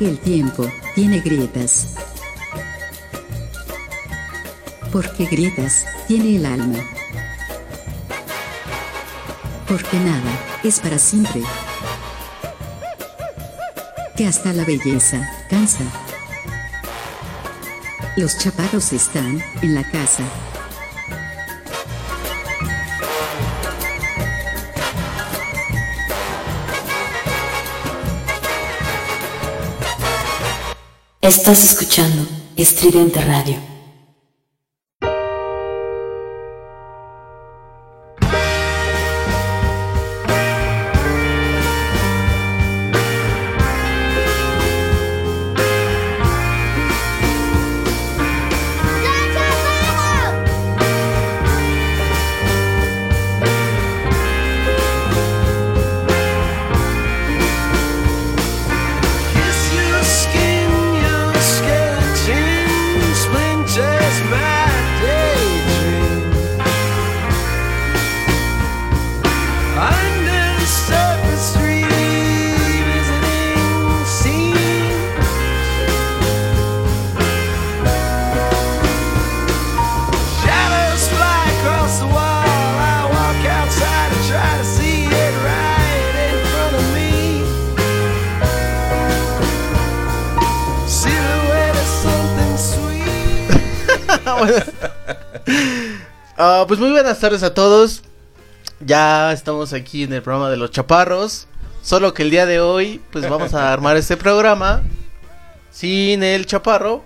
El tiempo tiene grietas. Porque grietas tiene el alma. Porque nada es para siempre. Que hasta la belleza cansa. Los chaparros están en la casa. Estás escuchando Estridente Radio. Pues muy buenas tardes a todos. Ya estamos aquí en el programa de los chaparros. Solo que el día de hoy, pues vamos a armar este programa sin el chaparro.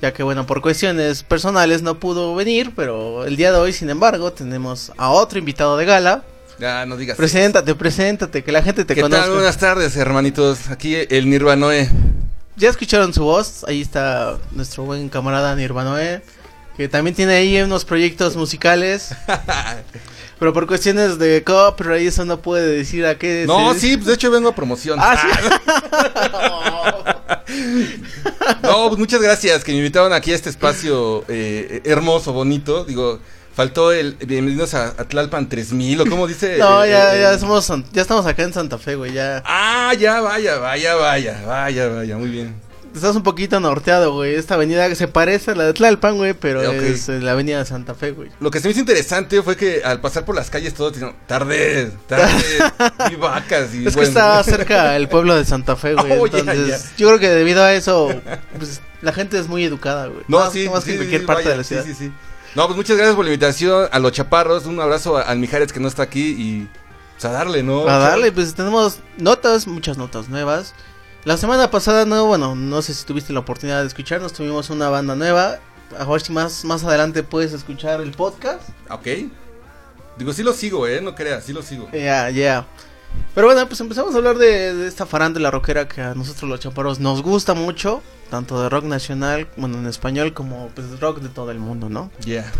Ya que bueno, por cuestiones personales no pudo venir, pero el día de hoy, sin embargo, tenemos a otro invitado de gala. Ya, no digas. Preséntate, preséntate, que la gente te ¿Qué conozca. tal? Buenas tardes, hermanitos. Aquí el Nirvanoe. Ya escucharon su voz, ahí está nuestro buen camarada Nirvanoe, que también tiene ahí unos proyectos musicales. Pero por cuestiones de copyright eso no puede decir a qué No, se- sí, pues de hecho vengo a promoción. Ah, sí. No, pues muchas gracias que me invitaron aquí a este espacio eh, hermoso, bonito. Digo, faltó el bienvenidos a, a Tlalpan 3000 o como dice. No, eh, ya, eh, ya eh, somos, ya estamos acá en Santa Fe, güey, ya. Ah, ya, vaya, vaya, vaya, vaya, vaya, muy bien. Estás un poquito norteado, güey. Esta avenida que se parece a la de Tlalpan, güey, pero es eh, la avenida de Santa Fe, güey. Lo que se me hizo interesante fue que al pasar por las calles todo diciendo, tarde, tarde, y vacas y Es que bueno. está cerca el pueblo de Santa Fe, güey. Oh, entonces, ya. yo creo que debido a eso, pues la gente es muy educada, güey. No, Más- sí, más sí, que en cualquier sí, parte vaya, de la ciudad. Sí, sí, No, pues muchas gracias por la invitación a los chaparros. Un abrazo a- al Mijares que no está aquí y pues, a darle, ¿no? A darle, pues tenemos notas, muchas notas nuevas. La semana pasada, no, bueno, no sé si tuviste la oportunidad de escucharnos, tuvimos una banda nueva. A ver si más, más adelante puedes escuchar el podcast. Ok. Digo, sí lo sigo, ¿eh? No creas, sí lo sigo. Ya, ya. Pero bueno, pues empezamos a hablar de, de esta farándula rockera que a nosotros los chaparros nos gusta mucho. Tanto de rock nacional, bueno, en español, como pues rock de todo el mundo, ¿no? Ya.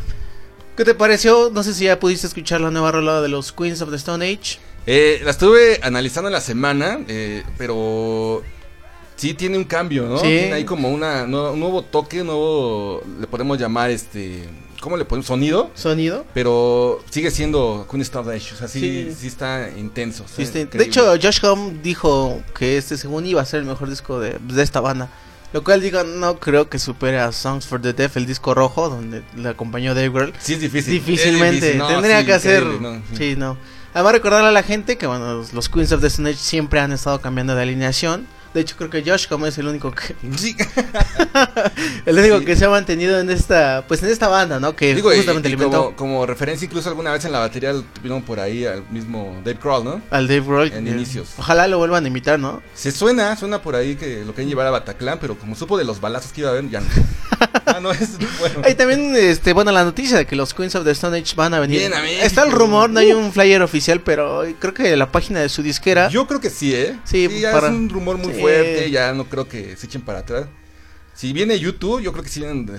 ¿Qué te pareció? No sé si ya pudiste escuchar la nueva rola de los Queens of the Stone Age. Eh, la estuve analizando en la semana, eh, pero sí tiene un cambio, ¿no? Sí. Tiene ahí como una, no- un nuevo toque, un nuevo, le podemos llamar este, ¿cómo le ponemos? Sonido. Sonido. Pero sigue siendo Queen Star Dash, o sea, sí, Sí. sí está intenso. Sí, está de hecho, Josh Homme dijo que este según iba a ser el mejor disco de, de esta banda. Lo cual digo, no creo que supere a Songs for the Deaf, el disco rojo, donde le acompañó Dave Grohl. Sí, es difícil. Difícilmente, es difícil, no, tendría sí, que hacer... no, sí. no. Además recordarle a la gente que bueno, los, Queens of the Stone siempre han estado cambiando de alineación. De hecho, creo que Josh Homme es el único que... Sí. el único Sí. que se ha mantenido en esta... Pues en esta banda, ¿no? Que Digo, y- justamente y alimentó como, como referencia, incluso alguna vez en la batería tuvieron por ahí al mismo Dave Kroll, ¿no? al Dave Grohl. en que- inicios. Ojalá lo vuelvan a imitar, ¿no? Se suena, suena por ahí que lo quieren llevar a Bataclan, pero como supo de los balazos que iba a haber, ya no. ah, no, es bueno. Hay también, este, bueno, la noticia de que los Queens of the Stone Age van a venir. Vienen a. Está el rumor, no hay un flyer oficial, pero creo que la página de su disquera. Yo creo que sí, ¿eh? Sí, ya para- es un rumor muy Sí. fuerte, ya no creo que se echen para atrás. Si viene YouTube, yo creo que sí vienen de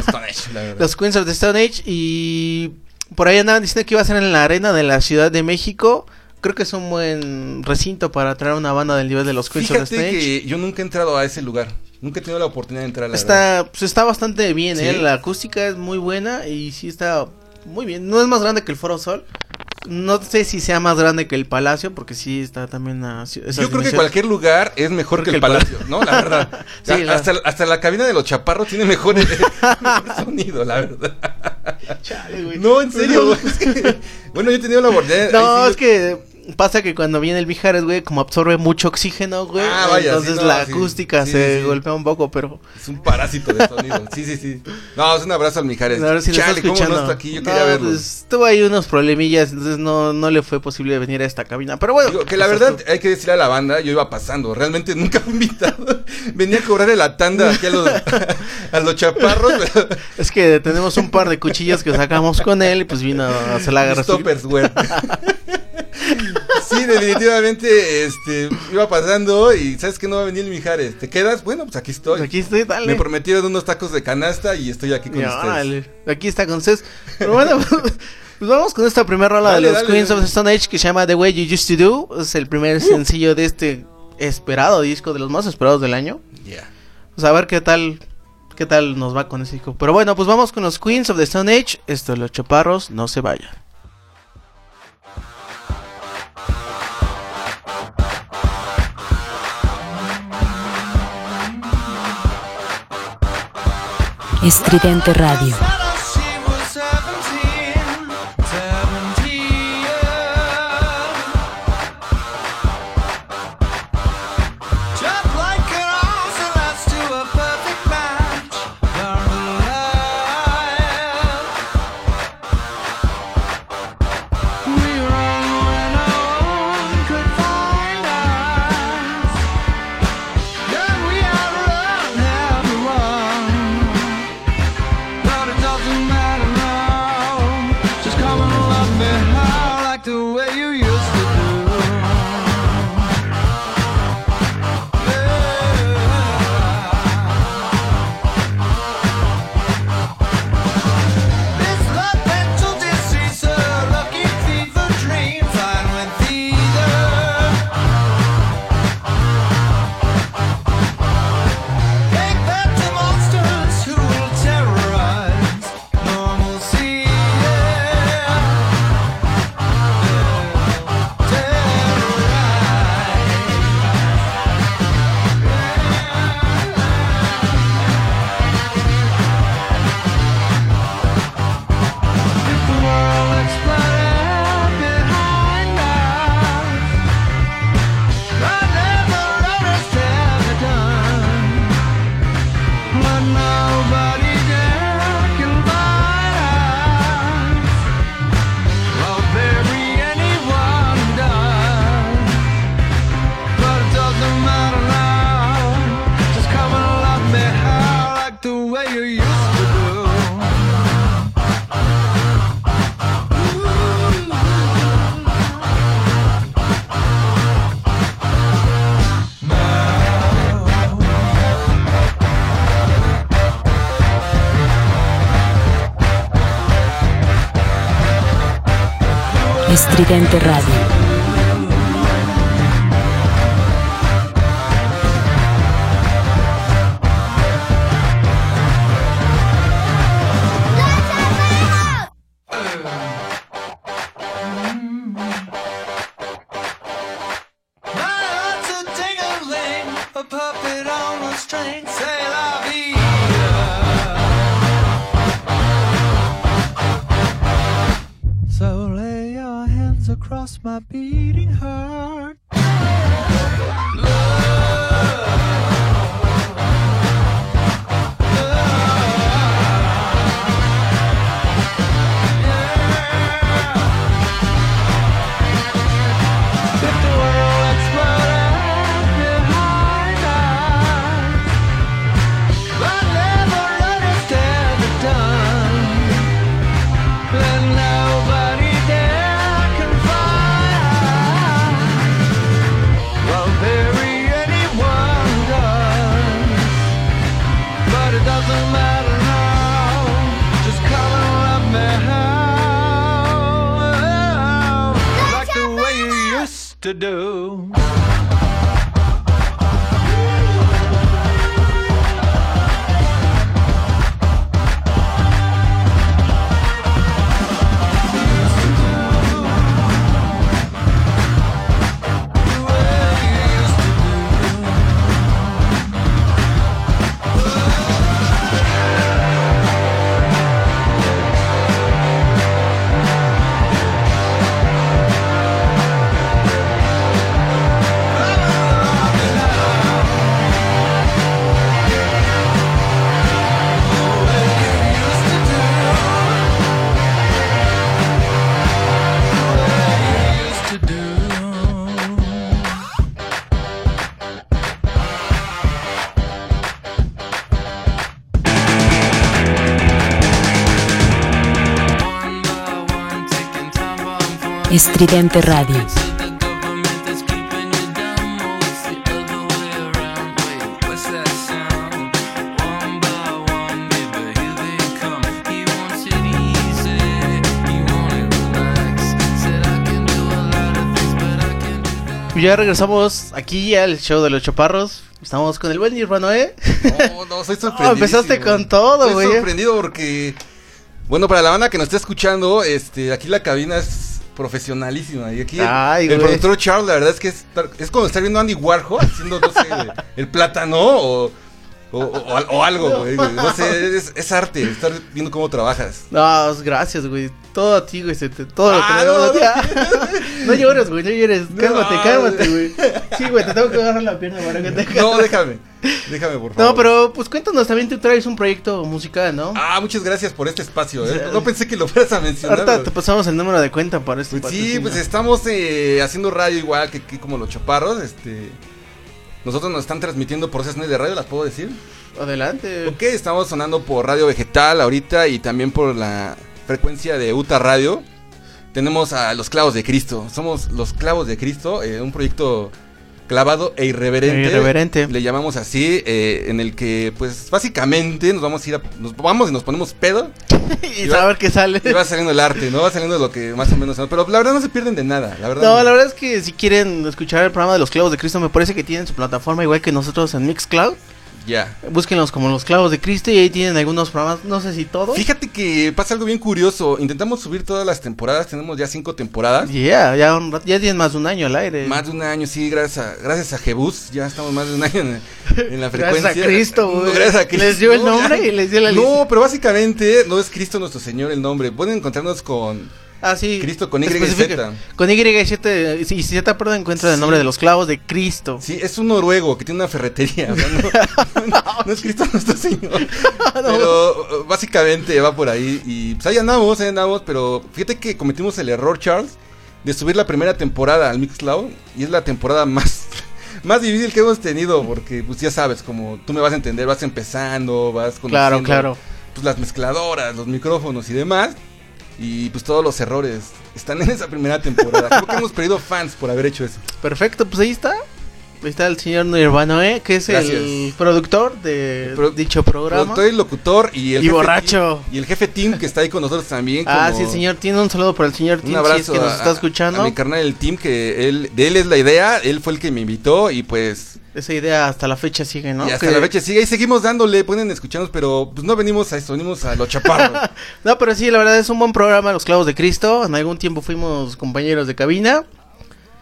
Stone Age, la verdad. Los Queens of the Stone Age y por ahí andaban diciendo que iba a ser en la arena de la Ciudad de México. Creo que es un buen recinto para traer una banda del nivel de los Queens of the Stone Fíjate Age. que yo nunca he entrado a ese lugar. Nunca he tenido la oportunidad de entrar a la. Está, pues está bastante bien, Sí. ¿eh? La acústica es muy buena y sí está muy bien. No es más grande que el Foro Sol. No sé si sea más grande que el Palacio, porque sí está también a Yo creo que cualquier lugar es mejor que el palacio, ¿no? La verdad. Sí, Ya, la- hasta, hasta la cabina de los chaparros tiene mejor, mejor sonido, la verdad. Chale, güey. No, en serio. güey, es que- bueno, yo he tenido la oportunidad. No, sí es que pasa que cuando viene el Mijares, güey, como absorbe mucho oxígeno, güey, Ah, vaya, entonces sí, no, la sí. acústica Sí, se golpea un poco, pero Es un parásito de sonido. Sí, sí, sí. No, es un abrazo al Mijares. si Chale, ¿cómo no está aquí? Yo No, quería verlo. pues, tuvo ahí unos problemillas, entonces no, no le fue posible venir a esta cabina, pero bueno. Digo, que la verdad hay que decirle a la banda, yo iba pasando, realmente nunca fui invitado. Venía a cobrarle la tanda aquí a los, a los chaparros. Es que tenemos un par de cuchillos que sacamos con él y pues vino a hacer la guerra. Stoppers, güey. Sí, definitivamente, este, iba pasando y sabes que no va a venir el Mijares. ¿Te quedas? Bueno, pues aquí estoy. Aquí estoy, dale. Me prometieron unos tacos de canasta y estoy aquí con Ya, ustedes. Aquí está con Cés. Pero bueno, pues vamos con esta primera rola Dale, de los dale, Queens of the Stone Age que se llama The Way You Used to Do. Es el primer sencillo de este esperado disco, de los más esperados del año. Yeah. Pues a ver qué tal, qué tal nos va con ese disco. Pero bueno, pues vamos con los Queens of the Stone Age. Esto es Los Chaparros, no se vayan. Estridente Radio. Estridente Radio. Ya regresamos aquí al show de los chaparros. Estamos con el buen Nirvana, ¿eh? No, no, soy sorprendido. empezaste con todo, güey. Estoy sorprendido porque, bueno, para la banda que nos está escuchando, este, aquí la cabina es profesionalísima. Y aquí el- Ay, el, güey. productor Charles, la verdad es que es, es como estar viendo a Andy Warhol haciendo, no sé, el plátano o, o, o- o algo, güey. No sé, es, es arte, estar viendo cómo trabajas. No, gracias, güey. Todo a ti, güey. se te- todo lo que Ah, no. Ah, No llores, güey, no llores. No, Cálmate, güey. cálmate, güey. Sí, güey, te tengo que agarrar la pierna para que te No, déjame, déjame, por favor. No, pero pues cuéntanos, también tú traes un proyecto musical, ¿no? Ah, muchas gracias por este espacio, ¿eh? No pensé que lo fueras a mencionar. Ahorita te pasamos el número de cuenta para este Pues sí, pues estamos eh, haciendo radio igual que, que como los chaparros, este... Nosotros nos están transmitiendo por señales de radio, ¿las puedo decir? Adelante. Ok, estamos sonando por Radio Vegetal ahorita y también por la frecuencia de UTA Radio. Tenemos a Los Clavos de Cristo. Somos Los Clavos de Cristo, eh, un proyecto clavado e irreverente. E irreverente. Le llamamos así, eh, en el que pues básicamente nos vamos a ir a... Nos vamos y nos ponemos pedo y saber qué sale. y va saliendo el arte, ¿no? Va saliendo lo que más o menos... Pero la verdad no se pierden de nada, la verdad. No, la verdad es que si quieren escuchar el programa de los clavos de Cristo, me parece que tienen su plataforma igual que nosotros en Mixcloud. Ya. Búsquenlos como los clavos de Cristo y ahí tienen algunos programas, no sé si todos. Fíjate que pasa algo bien curioso. Intentamos subir todas las temporadas. Tenemos ya cinco temporadas. Yeah, ya, un ya tienen más de un año al aire. Más de un año, sí, gracias a, gracias a Jebus. Ya estamos más de un año en, en la frecuencia. Gracias a Cristo, güey. No, gracias a Cristo. Les dio el No, nombre y les dio la No, lista. pero básicamente no es Cristo nuestro Señor el nombre. Pueden encontrarnos con Ah, sí. Cristo con Y y. Z. Con Y y Z. Y Z, perdón, encuentra el nombre de los clavos de Cristo. Sí, es un noruego que tiene una ferretería. o sea, no, no es Cristo nuestro Señor. Pero uh, básicamente va por ahí. Y pues ahí andamos, ahí andamos. Pero fíjate que cometimos el error, Charles, de subir la primera temporada al Mixcloud. Y es la temporada más, más difícil que hemos tenido. Porque, pues ya sabes, como tú me vas a entender, vas empezando, vas Claro, conociendo, claro. Pues las mezcladoras, los micrófonos y demás. Y pues todos los errores están en esa primera temporada. Creo que hemos perdido fans por haber hecho eso. Perfecto, pues ahí está. Está el señor Nirvana, ¿eh? que es el Gracias. productor de Pro- dicho programa. Productor y locutor y el Y jefe borracho. Tim- y el jefe Tim que está ahí con nosotros también. Ah, como sí, el señor tiene un saludo para el señor Tim, Un si es abrazo que nos a- está escuchando. A mi carnal el Tim que él de él es la idea, él fue el que me invitó y pues Esa idea hasta la fecha sigue, ¿no? y hasta la fecha sigue y seguimos dándole, pueden escucharnos, pero pues no venimos a eso, venimos a los chaparros. No, pero sí, la verdad es un buen programa, Los Clavos de Cristo. En algún tiempo fuimos compañeros de cabina.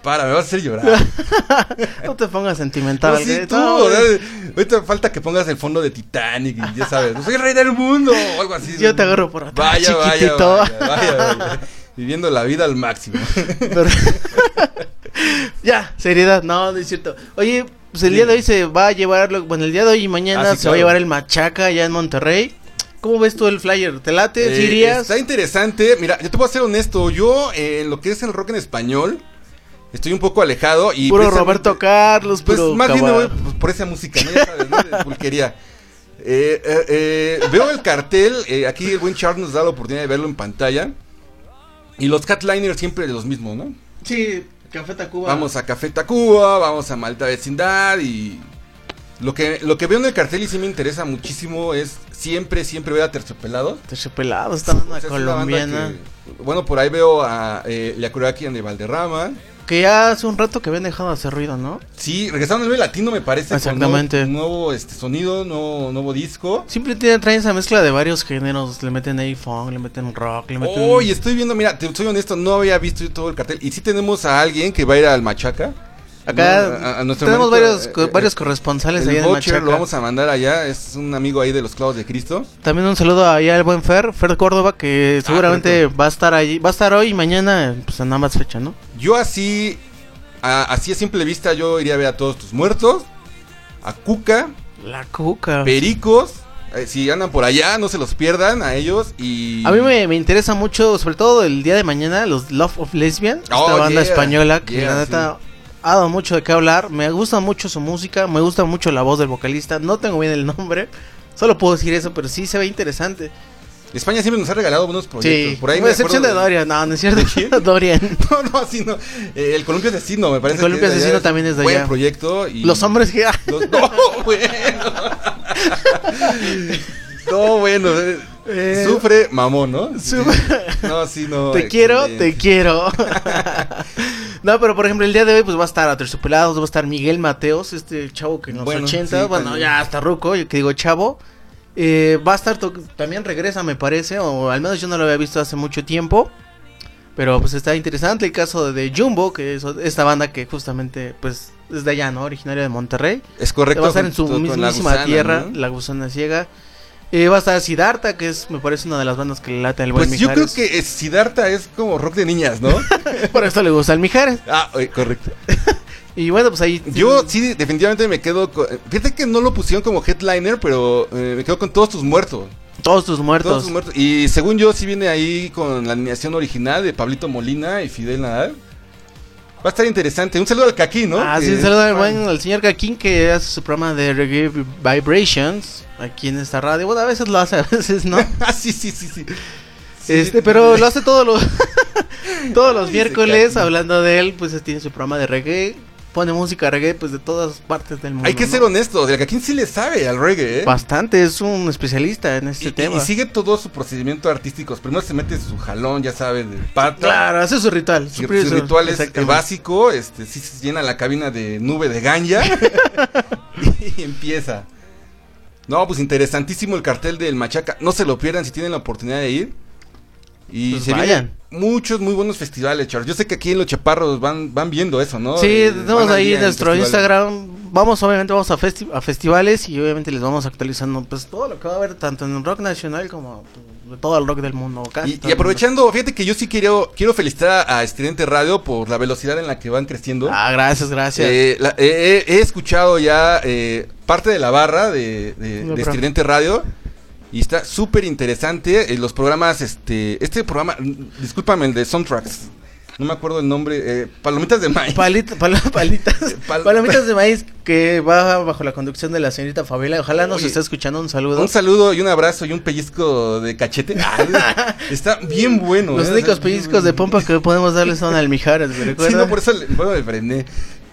Para, me vas a hacer llorar. No te pongas sentimental. No, sí, tú, No, ahorita falta que pongas el fondo de Titanic y ya sabes, soy el rey del mundo o algo así. Yo te agarro por atrás, Vaya, vaya, chiquitito. vaya, vaya, vaya. Viviendo la vida al máximo. Pero- ya, seriedad, no, no es cierto. Oye, pues el día de hoy se va a llevar, bueno, el día de hoy y mañana Ah, sí, se va a llevar el Machaca allá en Monterrey. ¿Cómo ves tú el flyer? ¿Te late? Eh, ¿Sí irías? Está interesante. Mira, yo te voy a ser honesto. Yo, eh, en lo que es el rock en español, estoy un poco alejado. y puro Roberto Carlos, Pues puro más bien me voy por esa música, ¿no? Ya sabes, ¿no? De pulquería. Eh, eh, eh, veo el cartel. eh, aquí el buen Charles nos da la oportunidad de verlo en pantalla. Y los Catliners siempre de los mismos, ¿no? Sí, Café Tacuba. Vamos a Café Tacuba, vamos a Malta Vecindad y lo que lo que veo en el cartel y sí me interesa muchísimo es siempre siempre ver a Terciopelados. Terciopelados, esta banda O sea, es una banda colombiana. que- bueno, por ahí veo a eh, Yakuraki de Valderrama. Que ya hace un rato que habían dejado de hacer ruido, ¿no? Sí, regresaron al medio latino me parece. con Exactamente. Nuevo, nuevo, este, sonido, nuevo, nuevo disco. Siempre tienen, traen esa mezcla de varios géneros. Le meten ahí funk, le meten rock, le meten. Oh, y estoy viendo, mira, te soy honesto, no había visto yo todo el cartel. Y sí tenemos a alguien que va a ir al Machaca. Acá ¿no? A- a nuestro tenemos varios, eh, co- eh, varios corresponsales El allá en Machaca. lo vamos a mandar allá, es un amigo ahí de los clavos de Cristo. También un saludo allá al buen Fer, Fer Córdoba, que Ah, seguramente va a estar allí, va a estar hoy y mañana, pues en ambas fechas, ¿no? Yo así, a- así a simple vista, yo iría a ver a todos tus muertos, a Cuca, La cuca. Pericos, eh, si andan por allá, no se los pierdan a ellos y... A mí me, me interesa mucho, sobre todo el día de mañana, los Love of Lesbian, esta Oh, banda yeah, española que yeah, la neta ha dado mucho de qué hablar. Me gusta mucho su música, me gusta mucho la voz del vocalista. No tengo bien el nombre, solo puedo decir eso, pero sí se ve interesante. España siempre nos ha regalado buenos proyectos. Sí, Por ahí con excepción de Dorian, no, no es cierto. ¿De? Dorian. No, no, así no. Eh, el Columpio Asesino, me parece. El Columpio que Asesino también es de Buen allá. proyecto. Y... Los hombres que. Los- No, bueno. No, bueno. Eh, Sufre mamón, ¿no? Sufre- No, sí, no. Te quiero, te quiero. no, pero por ejemplo, el día de hoy pues va a estar Aterciopelados, va a estar Miguel Mateos, este chavo que en los Bueno, 80, sí, bueno, ya hasta ruco, yo que digo chavo. Eh, va a estar, también regresa me parece, o al menos yo no lo había visto hace mucho tiempo. Pero pues está interesante el caso de Jumbo, que es esta banda que justamente pues es de allá, ¿no? Originaria de Monterrey. Es correcto. va a estar en su mismísima gusana, tierra, ¿no? la gusana ciega. Eh, va a estar Siddhartha, que es, me parece, una de las bandas que le late al buen Pues yo creo que eh, Siddhartha es como rock de niñas, ¿no? Por esto le gusta al Mijares. ah, eh, correcto. Y bueno, pues ahí. Yo sí, definitivamente me quedo con... Fíjate que no lo pusieron como headliner, pero eh, me quedo con todos tus muertos. Todos tus muertos. Todos tus muertos. Y según yo, sí viene ahí con la alineación original de Pablito Molina y Fidel Nadal. Va a estar interesante. Un saludo al Caquín, ¿no? Ah, Que sí, un es saludo al, fan. buen, al señor Caquín que hace su programa de Reggae Vibrations aquí en esta radio. Bueno, a veces lo hace, a veces no. ah, sí, sí, sí, sí. Sí, este, pero lo hace todos los todos los Ay, miércoles hablando de él, pues tiene su programa de reggae, pone música reggae pues de todas partes del mundo. Hay que ¿no? ser honestos. El Caquín sí le sabe al reggae, ¿eh? Bastante, es un especialista en este Y, tema. y sigue todo su procedimiento artístico. Primero se mete su jalón, ya sabes, de pata. Claro, hace su ritual. Su, Su, ritual es eh, básico, este, sí se llena la cabina de nube de ganja y empieza. No, pues interesantísimo el cartel del Machaca. No se lo pierdan si tienen la oportunidad de ir. Y Pues se vayan. muchos muy buenos festivales, Charles. Yo sé que aquí en Los Chaparros van, van viendo eso, ¿no? Sí, Eh, tenemos ahí en nuestro festivales. Instagram. Vamos, obviamente, vamos a, festi- a festivales y obviamente les vamos actualizando pues todo lo que va a haber, tanto en el rock nacional como de todo el rock del mundo. casi Y, y aprovechando, fíjate que yo sí quiero, quiero felicitar a Estridente Radio por la velocidad en la que van creciendo. Ah, gracias, gracias. Eh, la- eh, he, he escuchado ya eh, parte de la barra de, de, No, de Estridente Radio y está súper interesante. eh, los programas, este, este programa, discúlpame, el de Soundtracks, no me acuerdo el nombre, eh, Palomitas de Maíz. Palita- pal- palitas, Pal- palomitas de maíz que va bajo la conducción de la señorita Fabiola. Ojalá nos esté escuchando. Un saludo. Un saludo y un abrazo y un pellizco de cachete. Ah, está bien bueno. Los eh, únicos pellizcos de pompa que podemos darle son al Mijares, ¿me Sí, recuerda? no, por eso le, bueno, me frené.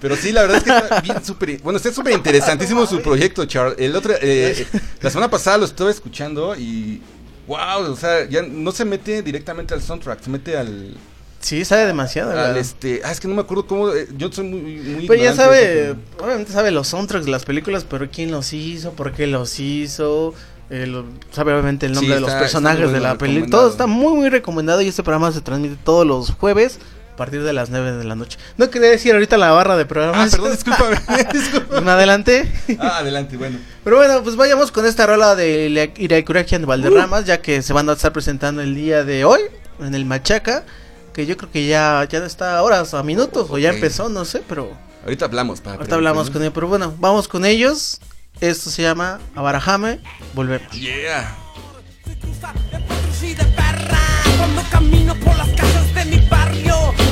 Pero sí, la verdad es que está bien súper. Bueno, está súper interesantísimo su proyecto, Charles. El otro, eh, la semana pasada lo estaba escuchando y. ¡Wow! O sea, ya no se mete directamente al soundtrack, se mete al. Sí, sabe demasiado. al este. Ah, es que no me acuerdo cómo. eh, yo soy muy. muy Pero ya ignorante de sabe, obviamente sabe los soundtracks de las películas, pero quién los hizo, por qué los hizo, eh, lo- sabe obviamente el nombre Sí, de los personajes de la película. Todo está muy, muy recomendado y este programa se transmite todos los jueves partir de las 9 de la noche. No quería decir ahorita la barra de Ah, programas. perdón, discúlpame. discúlpame. Me adelanté. Ah, adelante, bueno. Pero bueno, pues vayamos con esta rola de Iraikurakian de Valderramas, ya que se van a estar presentando el día de hoy en el Machaca, que yo creo que ya, ya está a horas, a minutos, o ya empezó, no sé, pero Ahorita hablamos. para ahorita hablamos con ellos. Pero bueno, vamos con ellos. Esto se llama Abarajame, volvemos. Yeah. de potros y de perra Cuando camino por las calles de mi barrio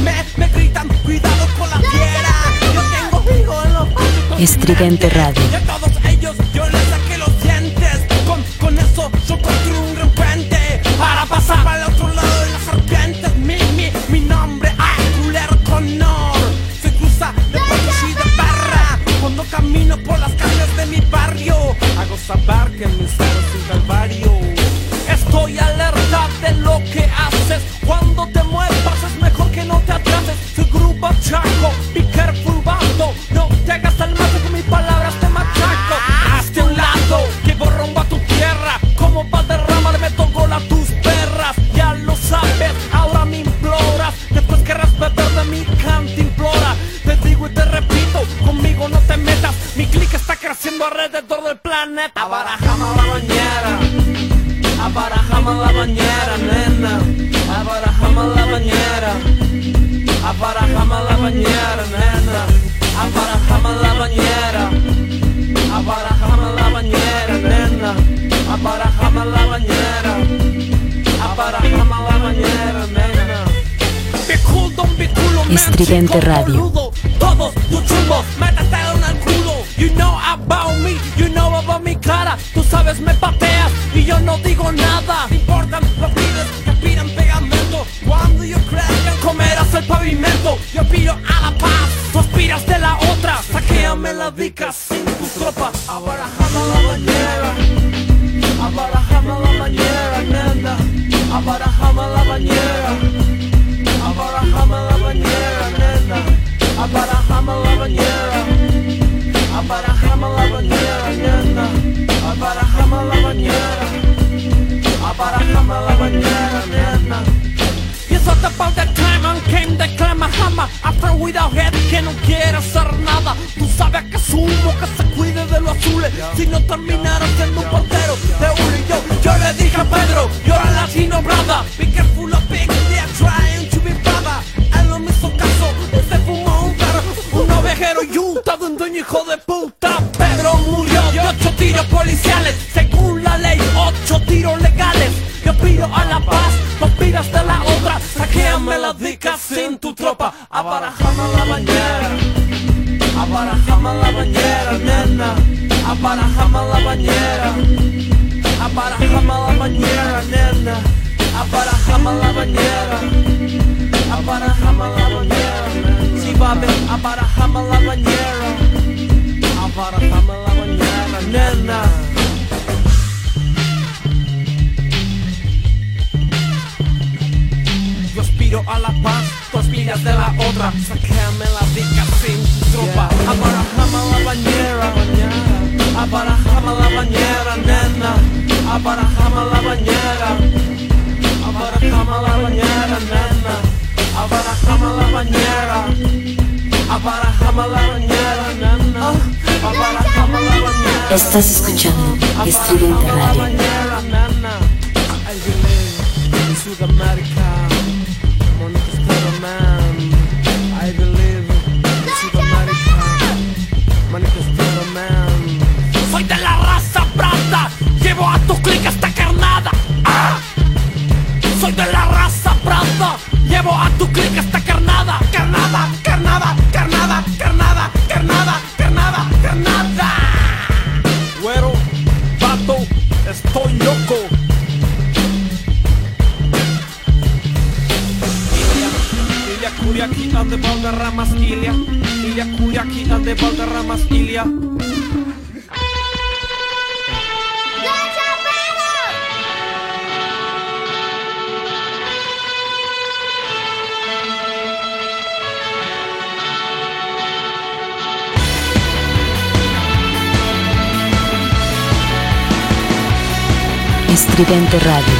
Me, me gritan, cuidado con la fiera Yo tengo hijo en los básicos Estridente Radio. Y a todos ellos yo les saqué los dientes. Con, con eso yo construí un gran puente Para pasar al otro lado de las serpientes. Mi, mi, mi nombre, ay, culero Connor Se cruza de y de perra Cuando camino por las calles de mi barrio Hago saber que mi ser es un calvario. Estoy alerta de lo que haces Cuando te Tu grupo chaco, be careful No te hagas al mato con mis palabras te machaco. Hazte un lado, que borrombo a tu tierra. Como pa' derramarme gol a tus perras. Ya lo sabes, ahora me imploras. Después querrás beber de mi cantimplora Te digo y te repito, conmigo no te metas. Mi clic está creciendo alrededor del planeta. Abarajama la bañera. Abarajama la bañera, nena. Abarajama la bañera. Aparajame la bañera, nena. Aparajame la bañera. Aparajame la bañera, nena. Aparajame la bañera. Aparajame la bañera, nena. Bicudo, biculo, Estridente Radio. Todos tus chumbos, métete en el culo. You know about me, you know about mi cara. Tú sabes, me pateas y yo no digo nada. No importan los pibes que pidan pegamento. Cuando yo creo comerás el pavimento, yo piro a la paz, tú aspiras de la otra, saqueame las dicas sin tu tropa, abarajame la bañera, abarajame la bañera, nena, abarajame la bañera, abarajame la bañera, nena, abarajame la bañera, abarajame la bañera, nena, abarajame la bañera, abarajame la bañera, nena. It's all about that time and came the climb hammer. After without head que no quiere hacer nada. Tú sabes que sumo que se cuide de los azules. Si no terminara siendo un portero de uno y yo Yo le dije a Pedro, you're a latino brother. Be careful of pigs, they are trying to be brother. Él no me hizo caso, y se fumó un perro. Un ovejero y un dueño hijo de puta. Pedro murió de ocho tiros policiales. Según la ley, ocho tiros legales. Yo pido a la paz, vos pidas de la otra Saqueame las dicas sin tu tropa. Abarajame la bañera. Abarajame la bañera, nena. Abarajame la bañera. Abarajame la bañera, nena. Abarajame la bañera. Abarajame la bañera, Sí, babe, abarajame la bañera. Abarajame la bañera, nena Yo aspiro a la paz, tú aspiras de la otra. Saqueame la dica sin tropa. Abarajame la bañera Abarajame la bañera, nena. Abarajame la bañera Abarajame la bañera, nena. Abarajame la bañera Abarajame la bañera, nena. Abarajame la bañera. Estás escuchando Estridente Radio. I Llevo a tu clic esta carnada. ¡Ah! Soy de la raza branda. Llevo a tu clic esta carnada. Carnada, carnada, carnada, carnada, carnada, carnada, carnada. Güero, vato, estoy loco. Ilia, Ilia Kuriaki ande Valderramas, Ilia. Ilia Kuriaki ande Valderramas, Ilia. Estridente Radio.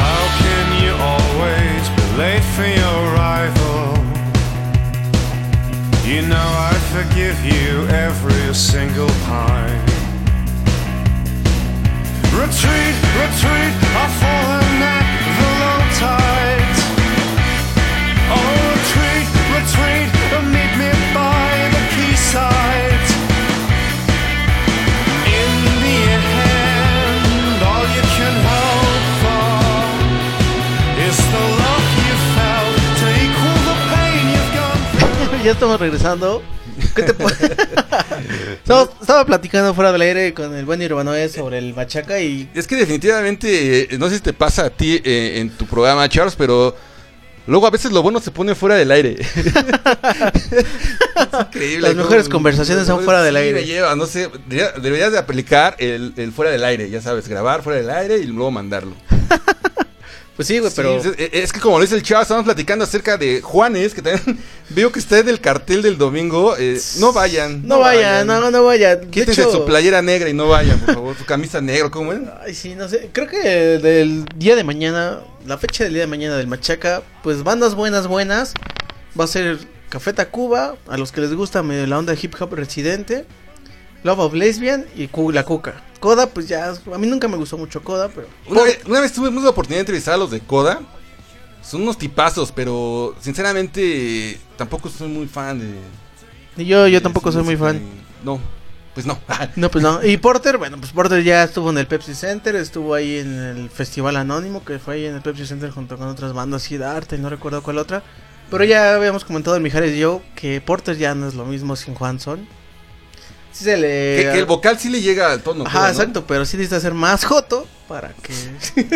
How can you always be late for your arrival? You know I forgive you every single time. Retreat, retreat, ya estamos regresando. ¿Qué te estaba, estaba platicando fuera del aire con el buen Urbanoe sobre el machaca y Es que definitivamente, eh, no sé si te pasa a ti eh, en tu programa, Charles, pero luego a veces lo bueno se pone fuera del aire. es increíble. Las mejores conversaciones son fuera del sí, aire. me lleva, no sé, debería- deberías de aplicar el, el fuera del aire, ya sabes, grabar fuera del aire y luego mandarlo. pues sí, güey, pero es, es- es que como lo dice el Charles, estamos platicando acerca de Juanes, que también veo que está en el cartel del domingo. eh, no vayan. no vayan, no, no vayan. Quítense hecho- su playera negra y no vayan, por favor. Su camisa negra, ¿cómo es? Ay, sí, no sé. Creo que del día de mañana, la fecha del día de mañana del Machaca, pues bandas buenas, buenas. Va a ser Café Tacuba, a los que les gusta medio la onda hip hop residente. Love of Lesbian y Cu- La Cuca. Coda, pues ya, a mí nunca me gustó mucho Coda, pero... Una vez, una vez tuvimos la oportunidad de entrevistar a los de Coda. Son unos tipazos, pero sinceramente tampoco soy muy fan de. Y yo, yo de tampoco soy muy fan. No, pues no. No, pues no. Y Porter, bueno, pues Porter ya estuvo en el Pepsi Center, estuvo ahí en el Festival Anónimo, que fue ahí en el Pepsi Center junto con otras bandas así de arte, no recuerdo cuál otra. Pero ya habíamos comentado en Mijares y yo que Porter ya no es lo mismo sin Juanson. Sí se le... que, que el vocal sí le llega al tono. Ajá, creo, ¿no? exacto, pero sí necesita ser más joto para que...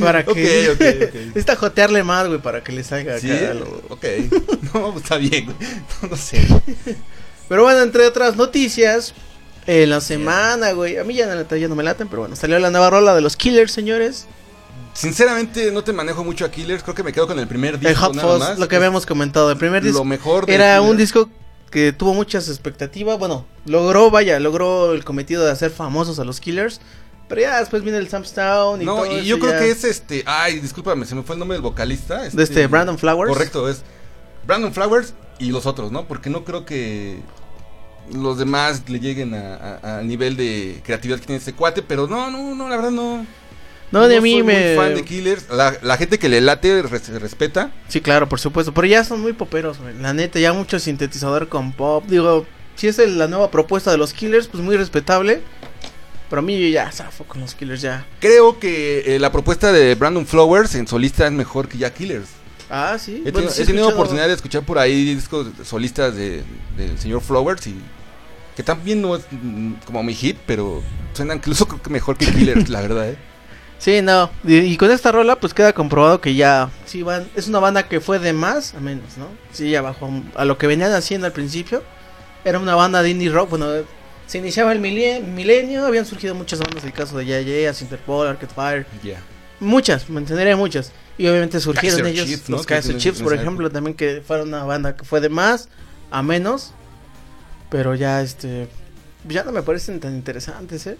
Para que. Ok, ok, ok. Necesita jotearle más, güey, para que le salga acá Sí, algo. ok. No, pues está bien, güey. No, no sé. Pero bueno, entre otras noticias, en la semana, güey. A mí ya, la neta, ya no me laten, pero bueno, salió la nueva rola de los Killers, señores. Sinceramente, no te manejo mucho a Killers. Creo que me quedo con el primer disco. El Hot nada Fuzz, más. lo que habíamos comentado. El primer disco Lo mejor era un disco que tuvo muchas expectativas. Bueno, logró, vaya, logró el cometido de hacer famosos a los Killers. Pero ya después viene el Samstown y No, todo y eso yo creo ya- que es este. Ay, discúlpame, se me fue el nombre del vocalista. De este, Brandon Flowers. Correcto, es Brandon Flowers y los otros, ¿no? Porque no creo que los demás le lleguen a- a- al nivel de creatividad que tiene este cuate. Pero no, no, no, la verdad no. No, de mí soy me. Muy fan de Killers. La, la gente que le late res- respeta. Sí, claro, por supuesto. Pero ya son muy poperos, güey. La neta, ya mucho sintetizador con pop. Digo, si es el- la nueva propuesta de los Killers, pues muy respetable. Pero a mí yo ya zafo con los Killers ya. Creo que eh, la propuesta de Brandon Flowers en solista es mejor que ya Killers. Ah, sí. He, Bueno, tenido- sí he tenido escuchado- oportunidad de escuchar por ahí discos solistas de, del señor Flowers y que también no es mm, como mi hit, pero suenan incluso creo que mejor que Killers, la verdad, ¿eh? Sí, no. Y, y con esta rola, pues queda comprobado que ya. Sí, van. Es una banda que fue de más a menos, ¿no? Sí, ya bajó a lo que venían haciendo al principio. Era una banda de indie rock. Bueno, se iniciaba el milenio. Habían surgido muchas bandas. El caso de Yaya, Interpol, Arcade Fire. Ya. Muchas, me entenderé muchas. Y obviamente surgieron Kaiser ellos, Chiefs, ¿no? los Kaiser Chiefs, por ejemplo, también que fueron una banda que fue de más a menos. Pero ya, este. Ya no me parecen tan interesantes, ¿eh?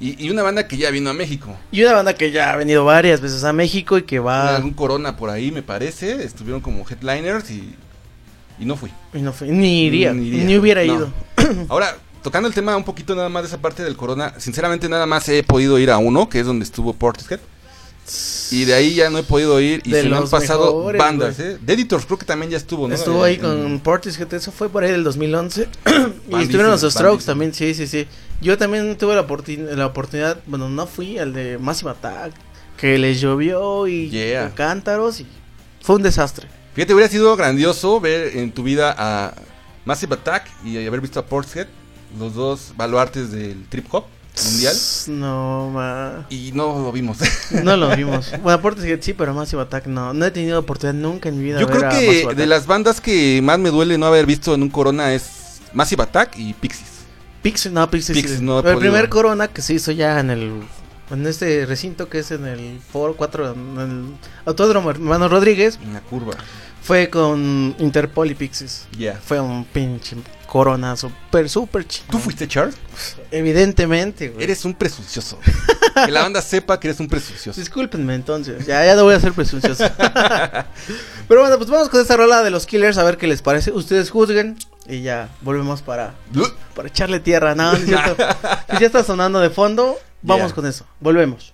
Y, y una banda que ya vino a México. Y una banda que ya ha venido varias veces a México y que va. Algún Corona por ahí, me parece. Estuvieron como headliners y, y no fui. Y no fue- ni iría, Ni ni, iría. hubiera No. ido. Ahora, tocando el tema un poquito nada más de esa parte del Corona, sinceramente nada más he podido ir a uno, que es donde estuvo Portishead. Y de ahí ya no he podido ir y De se me han pasado mejores, bandas, güey. ¿eh? De Editors creo que también ya estuvo, ¿no? Estuvo ahí En- con Portishead, eso fue por ahí del 2011. y estuvieron los Strokes bandísimo. también, sí, sí, sí. Yo también tuve la, oportun- la oportunidad, bueno, no fui al de Massive Attack, que les llovió y Yeah. cántaros y fue un desastre. Fíjate, hubiera sido grandioso ver en tu vida a Massive Attack y haber visto a Portishead, los dos baluartes del trip hop mundial. No, ma. Y no lo vimos. No lo vimos. Bueno, Portishead sí, pero Massive Attack no. No he tenido oportunidad nunca en mi vida Yo ver creo a que de las bandas que más me duele no haber visto en un Corona es Massive Attack y Pixies. Pixies, no, Pixies. Pixies sí. no el primer Corona que se hizo ya en el. En este recinto que es en el Foro 4, en el Autódromo Hermano Rodríguez, En la curva. Fue con Interpol y Pixies. Ya. Fue un pinche Corona súper, súper chido. ¿Tú fuiste Charles? Evidentemente, güey. Eres un presuncioso. que la banda sepa que eres un presuncioso. Discúlpenme entonces, ya, ya no voy a ser presuncioso. Pero bueno, pues vamos con esta rola de los Killers a ver qué les parece. Ustedes juzguen y ya volvemos para, para echarle tierra. No, no es cierto. Si ya está sonando de fondo, vamos Yeah. con eso. Volvemos.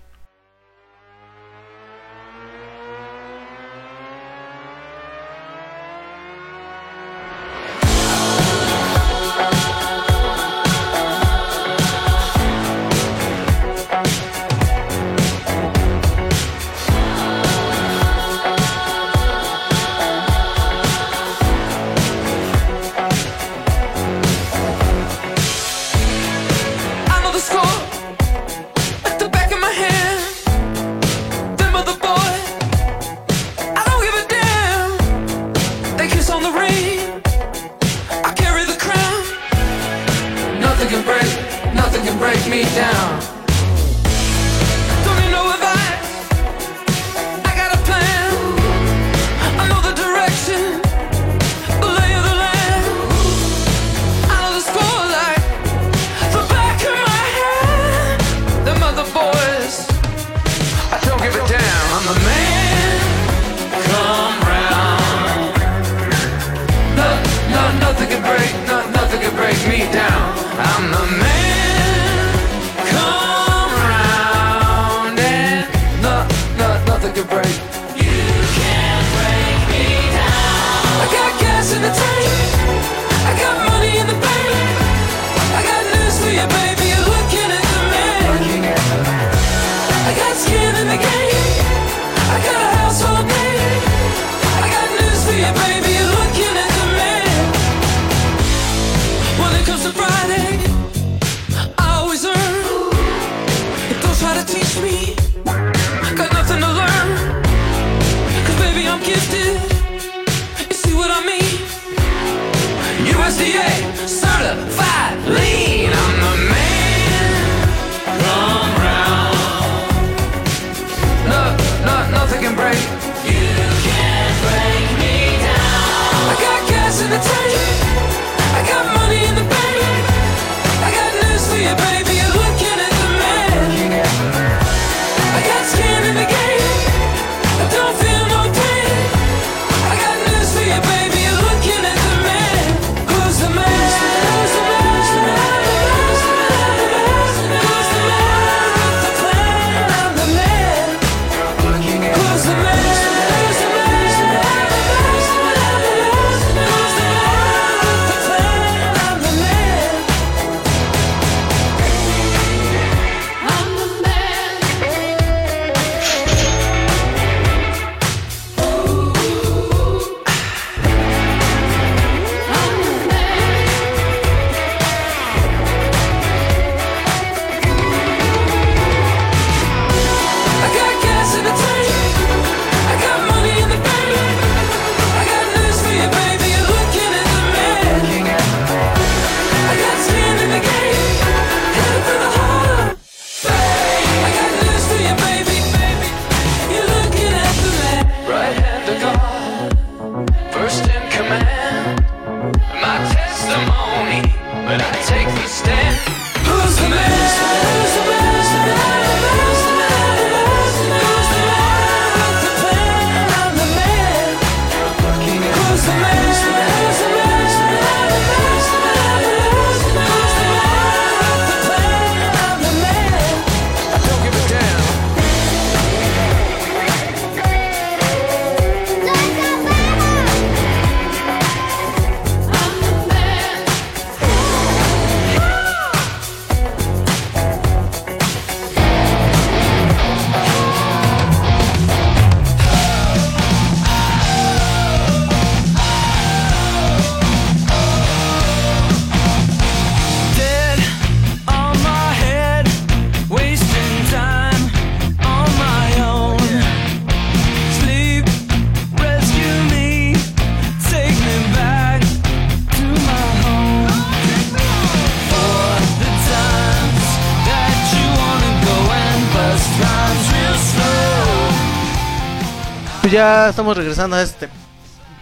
Ya estamos regresando a este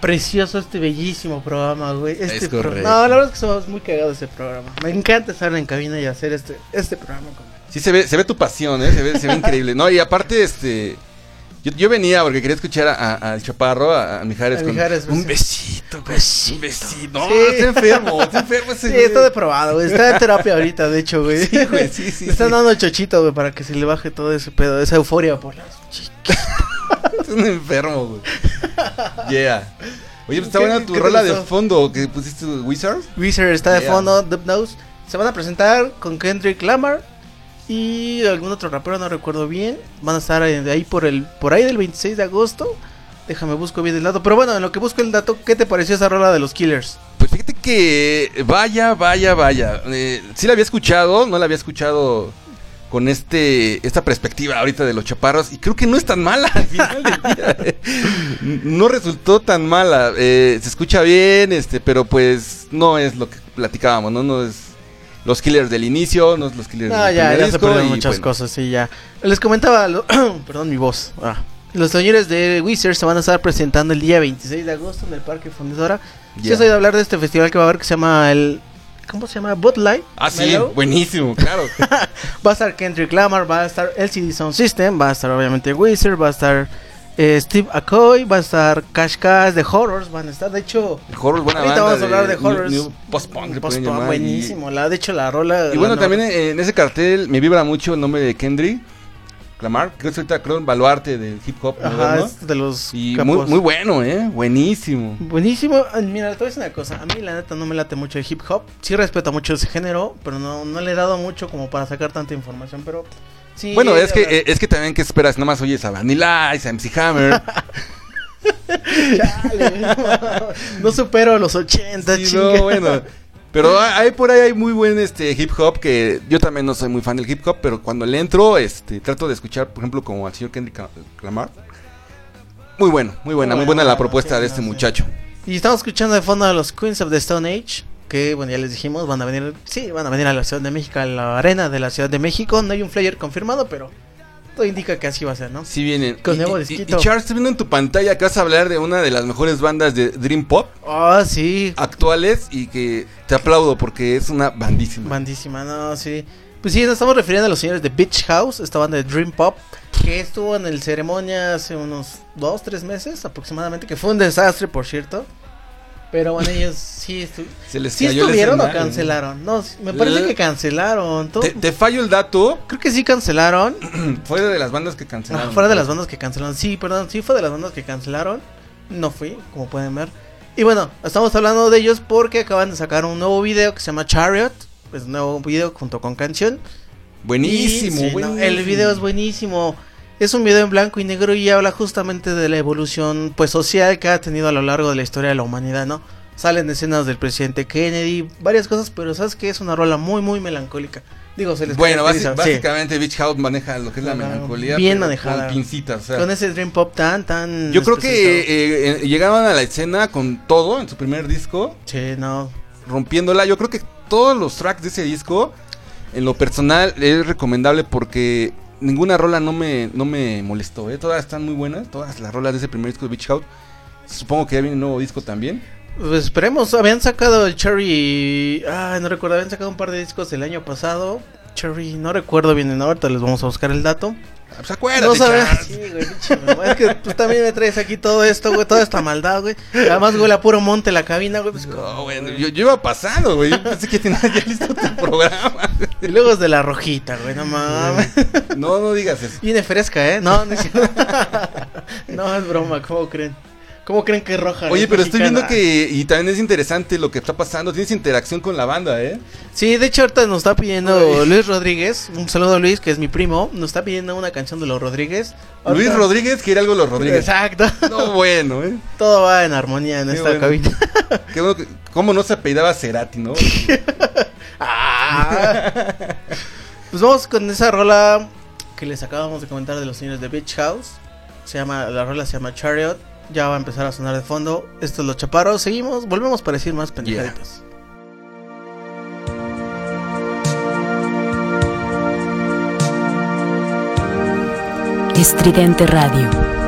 precioso, este bellísimo programa, güey. Este Es pro-. No, la verdad es que somos muy cagados ese programa. Me encanta estar en cabina y hacer este, este programa con Sí, se ve, se ve tu pasión, ¿eh? Se ve, se ve increíble. No, y aparte, este. Yo, yo venía porque quería escuchar a- a- al chaparro, a, a Mijares, A con Mijares, un besito, güey, Un besito. No, Sí. está enfermo, está enfermo ese Sí, güey. está deprobado, güey. Está en terapia ahorita, de hecho, güey. Sí, güey, sí, sí, Le están sí. dando chochito, güey, para que se le baje todo ese pedo, esa euforia por las un enfermo, güey. Yeah. Oye, pues está ¿Qué- buena tu rola de fondo que pusiste Wizard. Wizard está de Yeah. fondo, Deep Nose. Se van a presentar con Kendrick Lamar y algún otro rapero, no recuerdo bien. Van a estar ahí por el por ahí del 26 de agosto. Déjame busco bien el dato. Pero bueno, en lo que busco el dato, ¿qué te pareció esa rola de los Killers? Pues fíjate que vaya, vaya, vaya. Eh, sí la había escuchado, no la había escuchado con este esta perspectiva ahorita de los chaparros y creo que no es tan mala al final del día. eh. No resultó tan mala. Eh, se escucha bien, este, pero pues no es lo que platicábamos, no, no es los killers del inicio, no es los killers No, del ya, ya se disco, perdieron y, muchas bueno, cosas, sí, ya. Les comentaba, lo- perdón mi voz. Ah. Los señores de Wizard se van a estar presentando el día 26 de agosto en el Parque Fundidora. Yo soy de hablar de este festival que va a haber que se llama el... ¿Cómo se llama? Bud Light. Ah, sí, Mellow. buenísimo, claro. Va a estar Kendrick Lamar, va a estar LCD Sound System, va a estar obviamente Wizard, va a estar eh, Steve Aoki, va a estar Cash Cash, The Horrors, van a estar, de hecho... Horrors, buena Ahorita banda vamos a hablar de, new- Horrors. new llamar, y- buenísimo. La, de hecho, la rola... Y bueno, también en ese cartel me vibra mucho el nombre de Kendrick Lamar, creo que es ahorita creo un baluarte del hip hop Ajá, moderno. es de los Y muy, muy bueno, eh, buenísimo. Buenísimo. Ah, Mira, te voy a decir una cosa. A mí, la neta, no me late mucho el hip hop. Sí respeto mucho ese género, pero no, no le he dado mucho como para sacar tanta información. Pero sí. bueno, es que eh, es que también que esperas, nomás oyes a Vanilla Ice, a MC Hammer. Chale, no, no supero los 80, Sí, no, bueno. Pero hay por ahí hay muy buen este hip hop que yo también no soy muy fan del hip hop, pero cuando le entro, este trato de escuchar, por ejemplo, como al señor Kendrick Lamar. Muy bueno, muy buena, muy buena la propuesta de este muchacho. Y estamos escuchando de fondo a los Queens of the Stone Age. que, bueno, ya les dijimos, van a venir, sí, van a venir a la Ciudad de México, a la arena de la Ciudad de México. No hay un flyer confirmado, pero todo indica que así va a ser, ¿no? Sí vienen. Con Y- nuevo y, disquito. y Charles, estoy viendo en tu pantalla que vas a hablar de una de las mejores bandas de Dream Pop Ah, sí, actuales y que te aplaudo porque es una bandísima. bandísima, no, sí. Pues sí, nos estamos refiriendo a los señores de Beach House, esta banda de Dream Pop, que estuvo en el ceremonia hace unos dos, tres meses aproximadamente, que fue un desastre, por cierto. Pero bueno, ellos sí, estu- Se les sí estuvieron o cancelaron. No, me parece que cancelaron. Te, te fallo el dato, Creo que sí cancelaron. fue de las bandas que cancelaron. fuera de las bandas que cancelaron. Sí, perdón, sí fue de las bandas que cancelaron. No fui, como pueden ver. Y bueno, estamos hablando de ellos porque acaban de sacar un nuevo video que se llama Chariot. Es un nuevo video junto con canción. Buenísimo, Y, sí, no, buenísimo. el video es buenísimo. Es un video en blanco y negro y habla justamente de la evolución pues social que ha tenido a lo largo de la historia de la humanidad, ¿no? Salen escenas del presidente Kennedy, varias cosas, pero sabes que es una rola muy muy melancólica. Digo, se les Bueno, caracteriza, sí. básicamente Beach House maneja lo que es la Ajá, melancolía. bien manejada. Con pincitas, o sea. con ese dream pop tan tan Yo creo que eh, eh, llegaban a la escena con todo en su primer disco, Sí, no. rompiéndola. Yo creo que todos los tracks de ese disco, en lo personal, es recomendable porque ninguna rola no me, no me molestó. ¿eh? Todas están muy buenas, todas las rolas de ese primer disco de Beach House. Supongo que ya viene un nuevo disco también. Pues esperemos, habían sacado el Cherry. Ah, no recuerdo, habían sacado un par de discos el año pasado. Cherry, no recuerdo bien, ahorita les vamos a buscar el dato. Ah, Pues acuérdate, No sabes. Sí, güey, Es que tú también me traes aquí todo esto, güey, toda esta maldad, güey. Además, güey, la puro monte la cabina, güey. Pues, No, bueno, yo, yo iba pasando, güey. Yo pensé que tenías ya listo tu programa. Y luego es de la rojita, güey, no mames. No, no digas eso. Viene fresca, ¿eh? No, no es. No, es broma, ¿cómo creen? ¿Cómo creen que es roja? Oye, Es pero estoy viendo que, y también es interesante lo que está pasando, tienes interacción con la banda, ¿eh? Sí, de hecho ahorita nos está pidiendo Luis Rodríguez, un saludo a Luis, que es mi primo, nos está pidiendo una canción de los Rodríguez. Luis Rodríguez quiere algo de los Rodríguez. Exacto. No, bueno, ¿eh? Todo va en armonía en Qué esta bueno. cabina. Qué bueno que- ¿Cómo no se apellidaba Cerati, no? Pues vamos con esa rola que les acabamos de comentar de los señores de Beach House. Se llama, la rola se llama Chariot. Ya va a empezar a sonar de fondo. Esto es Los Chaparros. Seguimos, volvemos para decir más pendejaditas. Estridente Radio.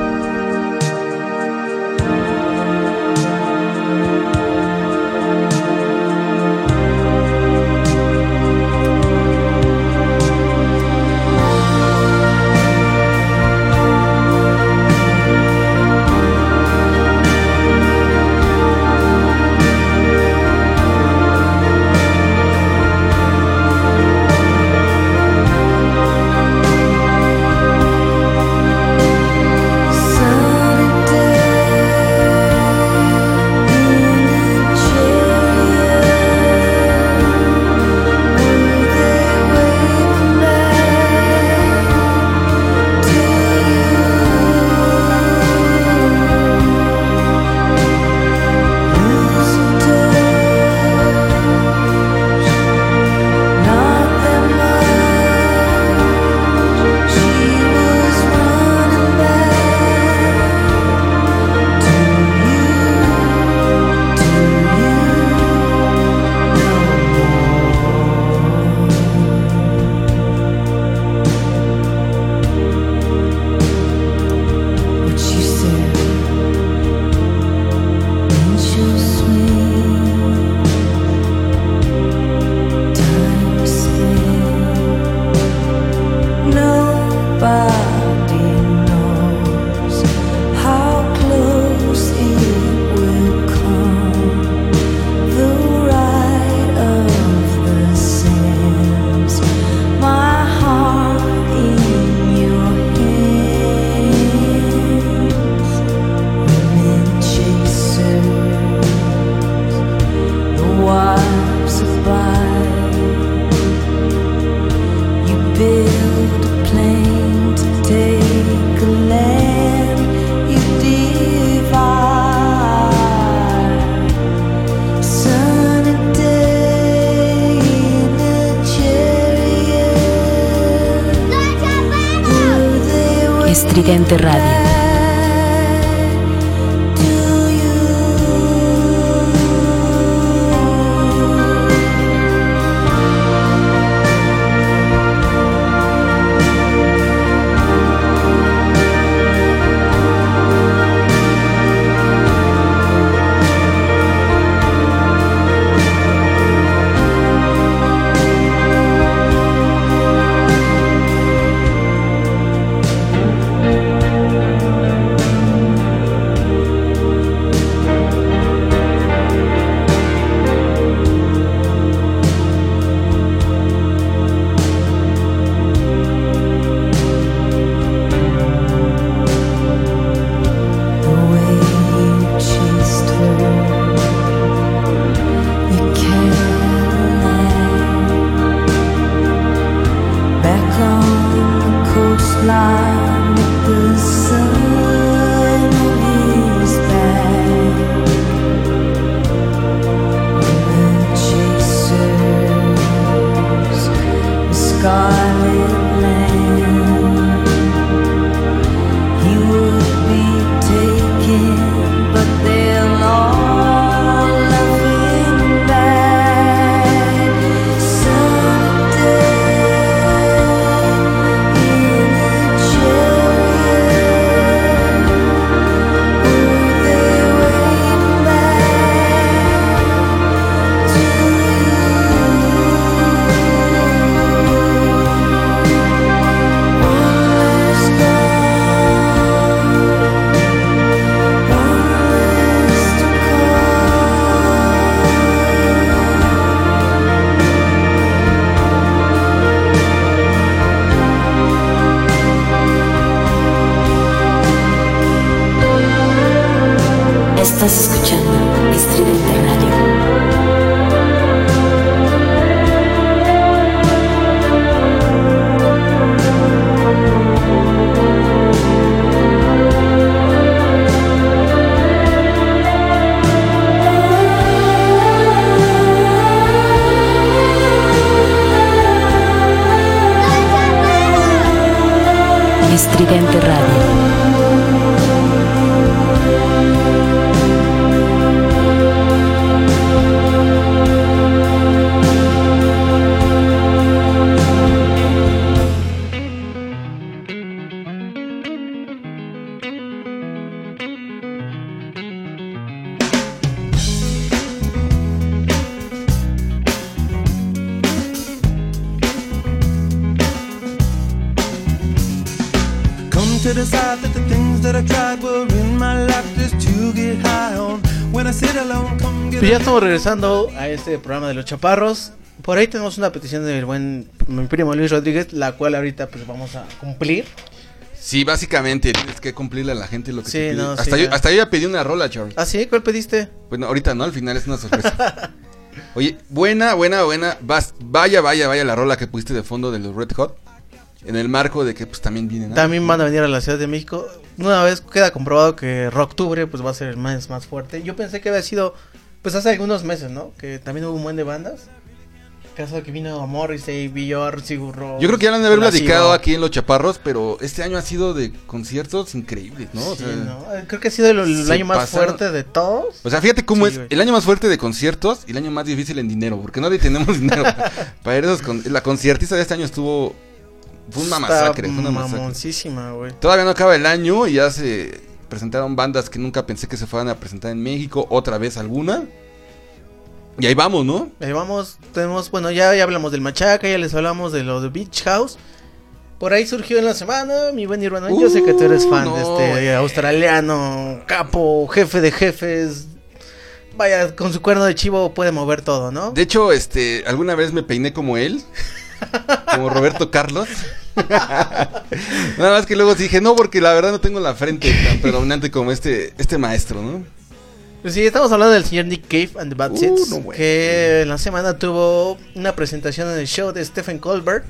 Wait Estridente Radio. Regresando a este programa de los chaparros. Por ahí tenemos una petición del buen mi primo Luis Rodríguez, la cual ahorita pues vamos a cumplir. Sí, básicamente tienes que cumplirle a la gente lo que Sí, te pide. no, hasta, sí, yo, ya. hasta yo ya pedí una rola, Charles. ¿Ah, sí? ¿Cuál pediste? Bueno, ahorita no, al final es una sorpresa. Oye, buena, buena, buena. Vas- vaya, vaya, vaya la rola que pusiste de fondo de los Red Hot. En el marco de que pues también vienen. ¿no? También van a venir a la Ciudad de México. Una vez queda comprobado que Rocktubre pues va a ser el mes más fuerte. Yo pensé que había sido pues hace algunos meses, ¿no? Que también hubo un buen de bandas. Caso que vino Morrissey, Björk, Sigur Rós, Yo creo que ya lo han de haber platicado aquí en Los Chaparros, pero este año ha sido de conciertos increíbles, ¿no? O Sí, sea, ¿no? Eh, Creo que ha sido el, año más pasaron. fuerte de todos. O sea, fíjate cómo Sí, es güey. el año más fuerte de conciertos y el año más difícil en dinero, porque nadie tenemos dinero para ir a esos con- La conciertista de este año estuvo... Fue una masacre, fue una masacre. güey. Todavía no acaba el año y ya se presentaron bandas que nunca pensé que se fueran a presentar en México, otra vez alguna. Y ahí vamos, ¿no? Ahí vamos, tenemos, bueno, ya, ya hablamos del Machaca, ya les hablamos de lo de Beach House. Por ahí surgió en la semana, mi buen Nirvana. yo sé que tú eres Uh, fan no, de este australiano, capo, jefe de jefes. Vaya, con su cuerno de chivo puede mover todo, ¿no? De hecho, este, alguna vez me peiné como él, como Roberto Carlos. Nada más que luego dije, no, porque la verdad no tengo la frente tan predominante como este, este maestro, ¿no? Pues sí, estamos hablando del señor Nick Cave and the Bad Uh, Seeds, no, que en la semana tuvo una presentación en el show de Stephen Colbert.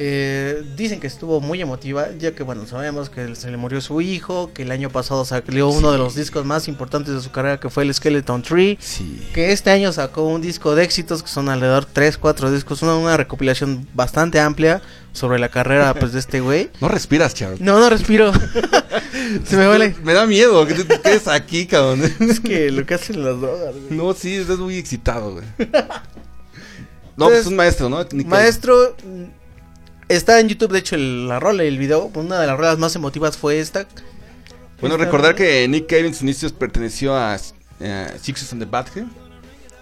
Eh, dicen que estuvo muy emotiva, ya que bueno, sabemos que se le murió su hijo, que el año pasado salió uno de los discos más importantes de su carrera, que fue el Skeleton Tree, Sí. que este año sacó un disco de éxitos, que son alrededor 3, 4 discos, una, una recopilación bastante amplia sobre la carrera pues, de este güey. No respiras, Charles. No, no respiro. se me huele. Me da miedo que te quedes aquí, cabrón. Es que lo que hacen las drogas, güey. No, sí, estás muy excitado, güey. No, Entonces, pues un maestro, ¿no? Maestro, está en YouTube, de hecho, el- la rola y el video. Una de las rolas más emotivas fue esta. Bueno, Esta recordar rola. que Nick Cave en sus inicios perteneció a eh, Sixes on the Badge.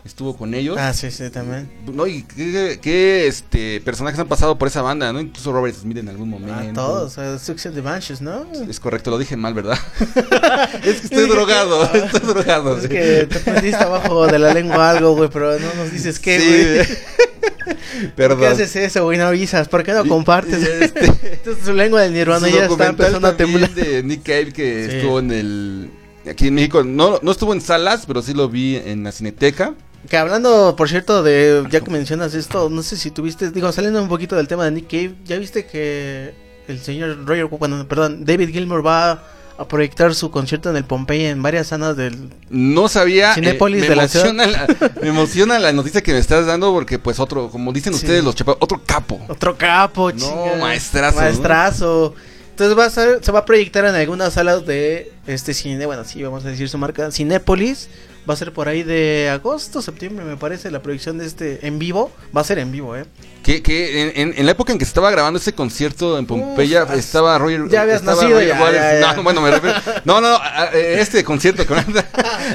Estuvo con ellos. Ah, sí, sí, también. No, y qué, qué, este, personajes han pasado por esa banda, ¿no? Incluso Robert Smith en algún momento. A todos, a Success the Banshees, ¿no? Es correcto, lo dije mal, ¿verdad? es que estoy drogado, ¿qué? estoy drogado. Es sí. que te prendiste abajo de la lengua algo, güey, pero no nos dices qué, Sí, güey. ¿Por Perdón. qué haces eso, güey? No avisas. ¿Por qué no compartes? este- Entonces su lengua del Nirvana ya está empezando a temblar. de Nick Cave que Sí. estuvo en el... Aquí en México, no, no estuvo en salas, pero sí lo vi en la Cineteca. Que hablando, por cierto, de ya que mencionas esto, no sé si tuviste, digo, saliendo un poquito del tema de Nick Cave, ¿ya viste que el señor Roger, bueno, perdón, David Gilmour va a proyectar su concierto en el Pompeya en varias salas del... No sabía. Cinépolis me, de la emociona la, me emociona la noticia que me estás dando porque, pues, otro, como dicen Sí. ustedes, los chapados, otro capo. Otro capo, No, chinga. maestrazo, ¿no? Maestrazo. Entonces va a ser, se va a proyectar en algunas salas de este cine, bueno, sí, vamos a decir su marca, Cinépolis. Va a ser por ahí de agosto, septiembre, me parece, la proyección de este en vivo. Va a ser en vivo, ¿eh? Que, que en, en- en la época en que se estaba grabando ese concierto en Pompeya, Uf, estaba Roger. ya habías nacido, ya, Waters. ya, ya. No, bueno, me refiero. No, no, no, a- a- este concierto que van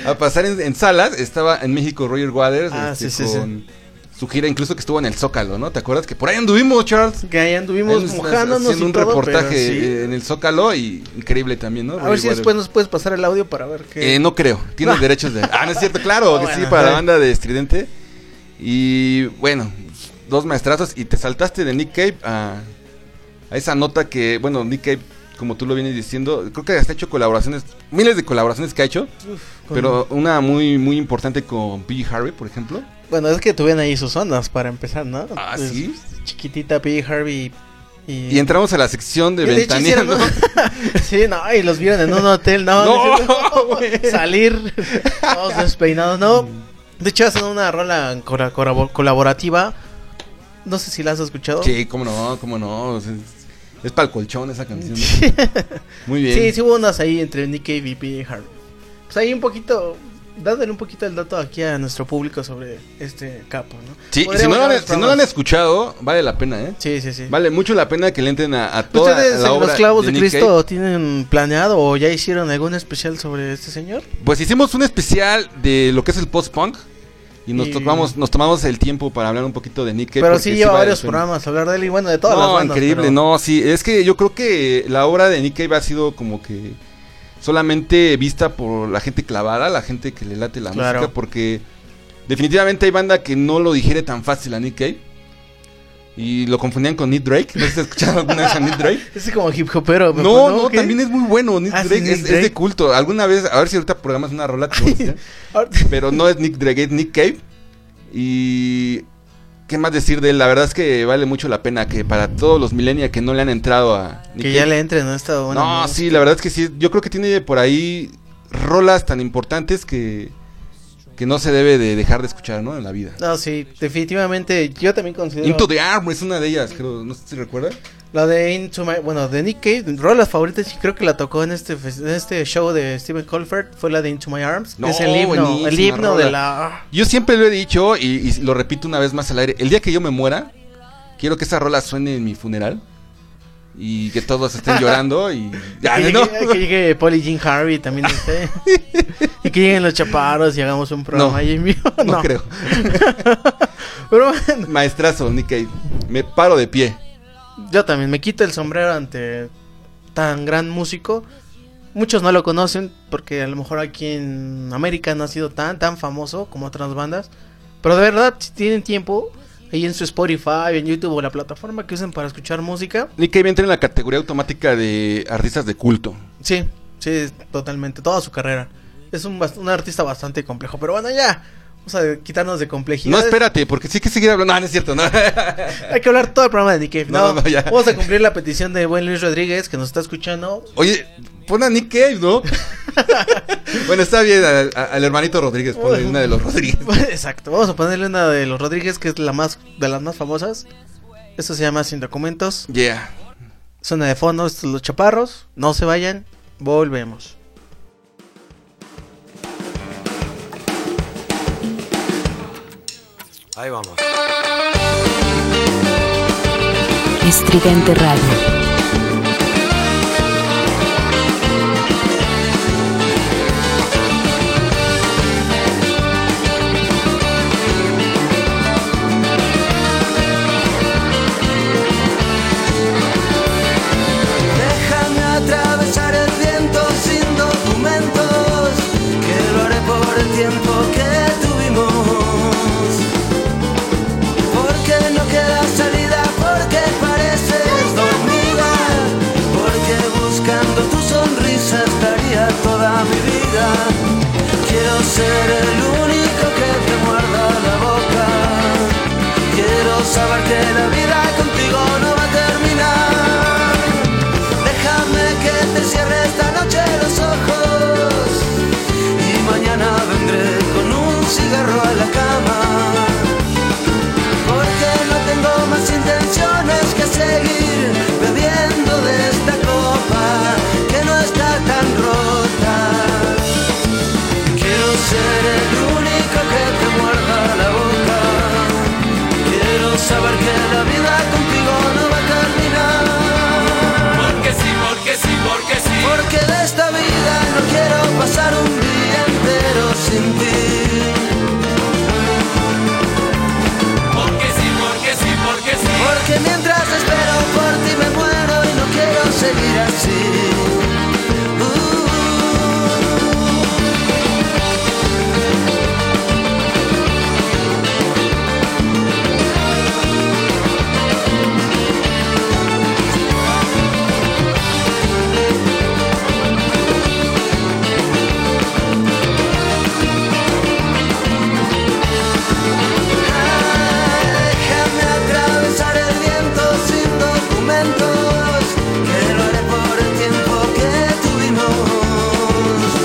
a, a pasar en, en salas, estaba en México Roger Waters. Ah, este, sí, sí, sí. Su gira, incluso que estuvo en el Zócalo, ¿no? ¿Te acuerdas? Que por ahí anduvimos, Charles. Que ahí anduvimos Él mojándonos haciendo y un todo, reportaje sí. en el Zócalo y increíble también, ¿no? A ver si después nos puedes pasar el audio para ver qué. Eh, no creo, tienes derechos de... Ah, no es cierto, claro, que bueno, sí, para la banda de Estridente. Y bueno, dos maestrazos y te saltaste de Nick Cave a, a esa nota que, bueno, Nick Cave, como tú lo vienes diciendo, creo que hasta ha hecho colaboraciones, miles de colaboraciones que ha hecho, pero una muy, muy importante con P. Harvey, por ejemplo. Bueno, es que tuvieron ahí sus ondas para empezar, ¿no? Ah, Pues, ¿sí? Chiquitita P. Harvey y. Y entramos a la sección de Y ventaneando. sí, no, y los vieron en un hotel, no. No, salir todos despeinados, no. De hecho, hacen una rola colaborativa. No sé si la has escuchado. Sí, cómo no, cómo no. Es para el colchón esa canción. Muy bien. Sí, sí hubo unas ahí entre Nick y PJ Harvey. Pues ahí un poquito, dándole un poquito el dato aquí a nuestro público sobre este capo, ¿no? Sí, si no, lo han, dar si no lo han escuchado, vale la pena, ¿eh? Sí, sí, sí. Vale mucho la pena que le entren a, a toda ¿Ustedes la en obra los clavos de, Cristo Cave. tienen planeado o ya hicieron algún especial sobre este señor? Pues hicimos un especial de lo que es el post-punk. Y nos, Y- tomamos, nos tomamos el tiempo para hablar un poquito de Nick Cave. Pero sí lleva varios programas hablar de él y bueno, de todas las No, bandas. increíble, pero- no, sí, es que yo creo que la obra de Nick Cave ha sido como que solamente vista por la gente clavada, la gente que le late la Claro. música, porque definitivamente hay banda que no lo digiere tan fácil a Nick Cave. Y lo confundían con Nick Drake. ¿No has escuchado alguna vez a Nick Drake? Es como hip hopero. No, no, ¿Qué? también es muy bueno. Nick Ah, sí, Drake, Nick es, de culto. Alguna vez, a ver si ahorita programas una rola. Pero no es Nick Drake, es Nick Cave. Y. ¿Qué más decir de él? La verdad es que vale mucho la pena que para todos los millennials que no le han entrado a Que ya le entren a esta buena No, sí, la verdad es que sí. Yo creo que tiene por ahí rolas tan importantes que. Que no se debe de dejar de escuchar, ¿no? En la vida. No, sí, definitivamente. Yo también considero. Into the Arm es una de ellas, creo. No sé si recuerdas. La de Into My. Bueno, de Nick Cave, rolas favoritas y creo que la tocó en este, en este show de Steven Colford. Fue la de Into My Arms. No, es el himno. El himno de la. Yo siempre lo he dicho y, y lo repito una vez más al aire. El día que yo me muera, quiero que esa rola suene en mi funeral. Y que todos estén llorando y... Ya, que, ¿no? llegue, que llegue Paul y Jean Harvey también esté. y que lleguen los chaparros y hagamos un programa No, ahí vivo. no creo. Pero bueno, Maestrazo, Nick Cave. Me paro de pie. Yo también me quito el sombrero ante tan gran músico. Muchos no lo conocen porque a lo mejor aquí en América no ha sido tan tan famoso como otras bandas. Pero de verdad, si tienen tiempo, ahí en su Spotify, en YouTube o la plataforma que usen para escuchar música, Nick Cave entra en la categoría automática de artistas de culto. sí, sí, totalmente, toda su carrera. Es un, un artista bastante complejo, pero bueno, ya, vamos a quitarnos de complejidad. No, espérate, porque sí hay que seguir hablando. No, no es cierto, no. Hay que hablar todo el programa de Nick Cave. No, No, no, ya. vamos a cumplir la petición de buen Luis Rodríguez que nos está escuchando. Oye, pon a Nick Cave, ¿no? bueno, está bien, al, al hermanito Rodríguez, ponle una de los Rodríguez. Exacto, vamos a ponerle una de los Rodríguez que es la más de las más famosas. Esto se llama Sin Documentos. Yeah. Suena de fondo, estos los chaparros. No se vayan, volvemos. Ahí vamos. Estridente Radio. Toda mi vida. Quiero ser el único que te muerda la boca. Quiero saber que la vida contigo no va a terminar. Déjame que te cierre esta noche los ojos y mañana vendré con un cigarro a la cama. Porque no tengo más intenciones que seguir bebiendo de esta copa saber que la vida contigo no va a terminar. Porque sí, porque sí, porque sí. Porque de esta vida no quiero pasar un día entero sin ti. Porque sí, porque sí, porque sí. Porque mientras espero por ti me muero y no quiero seguir así.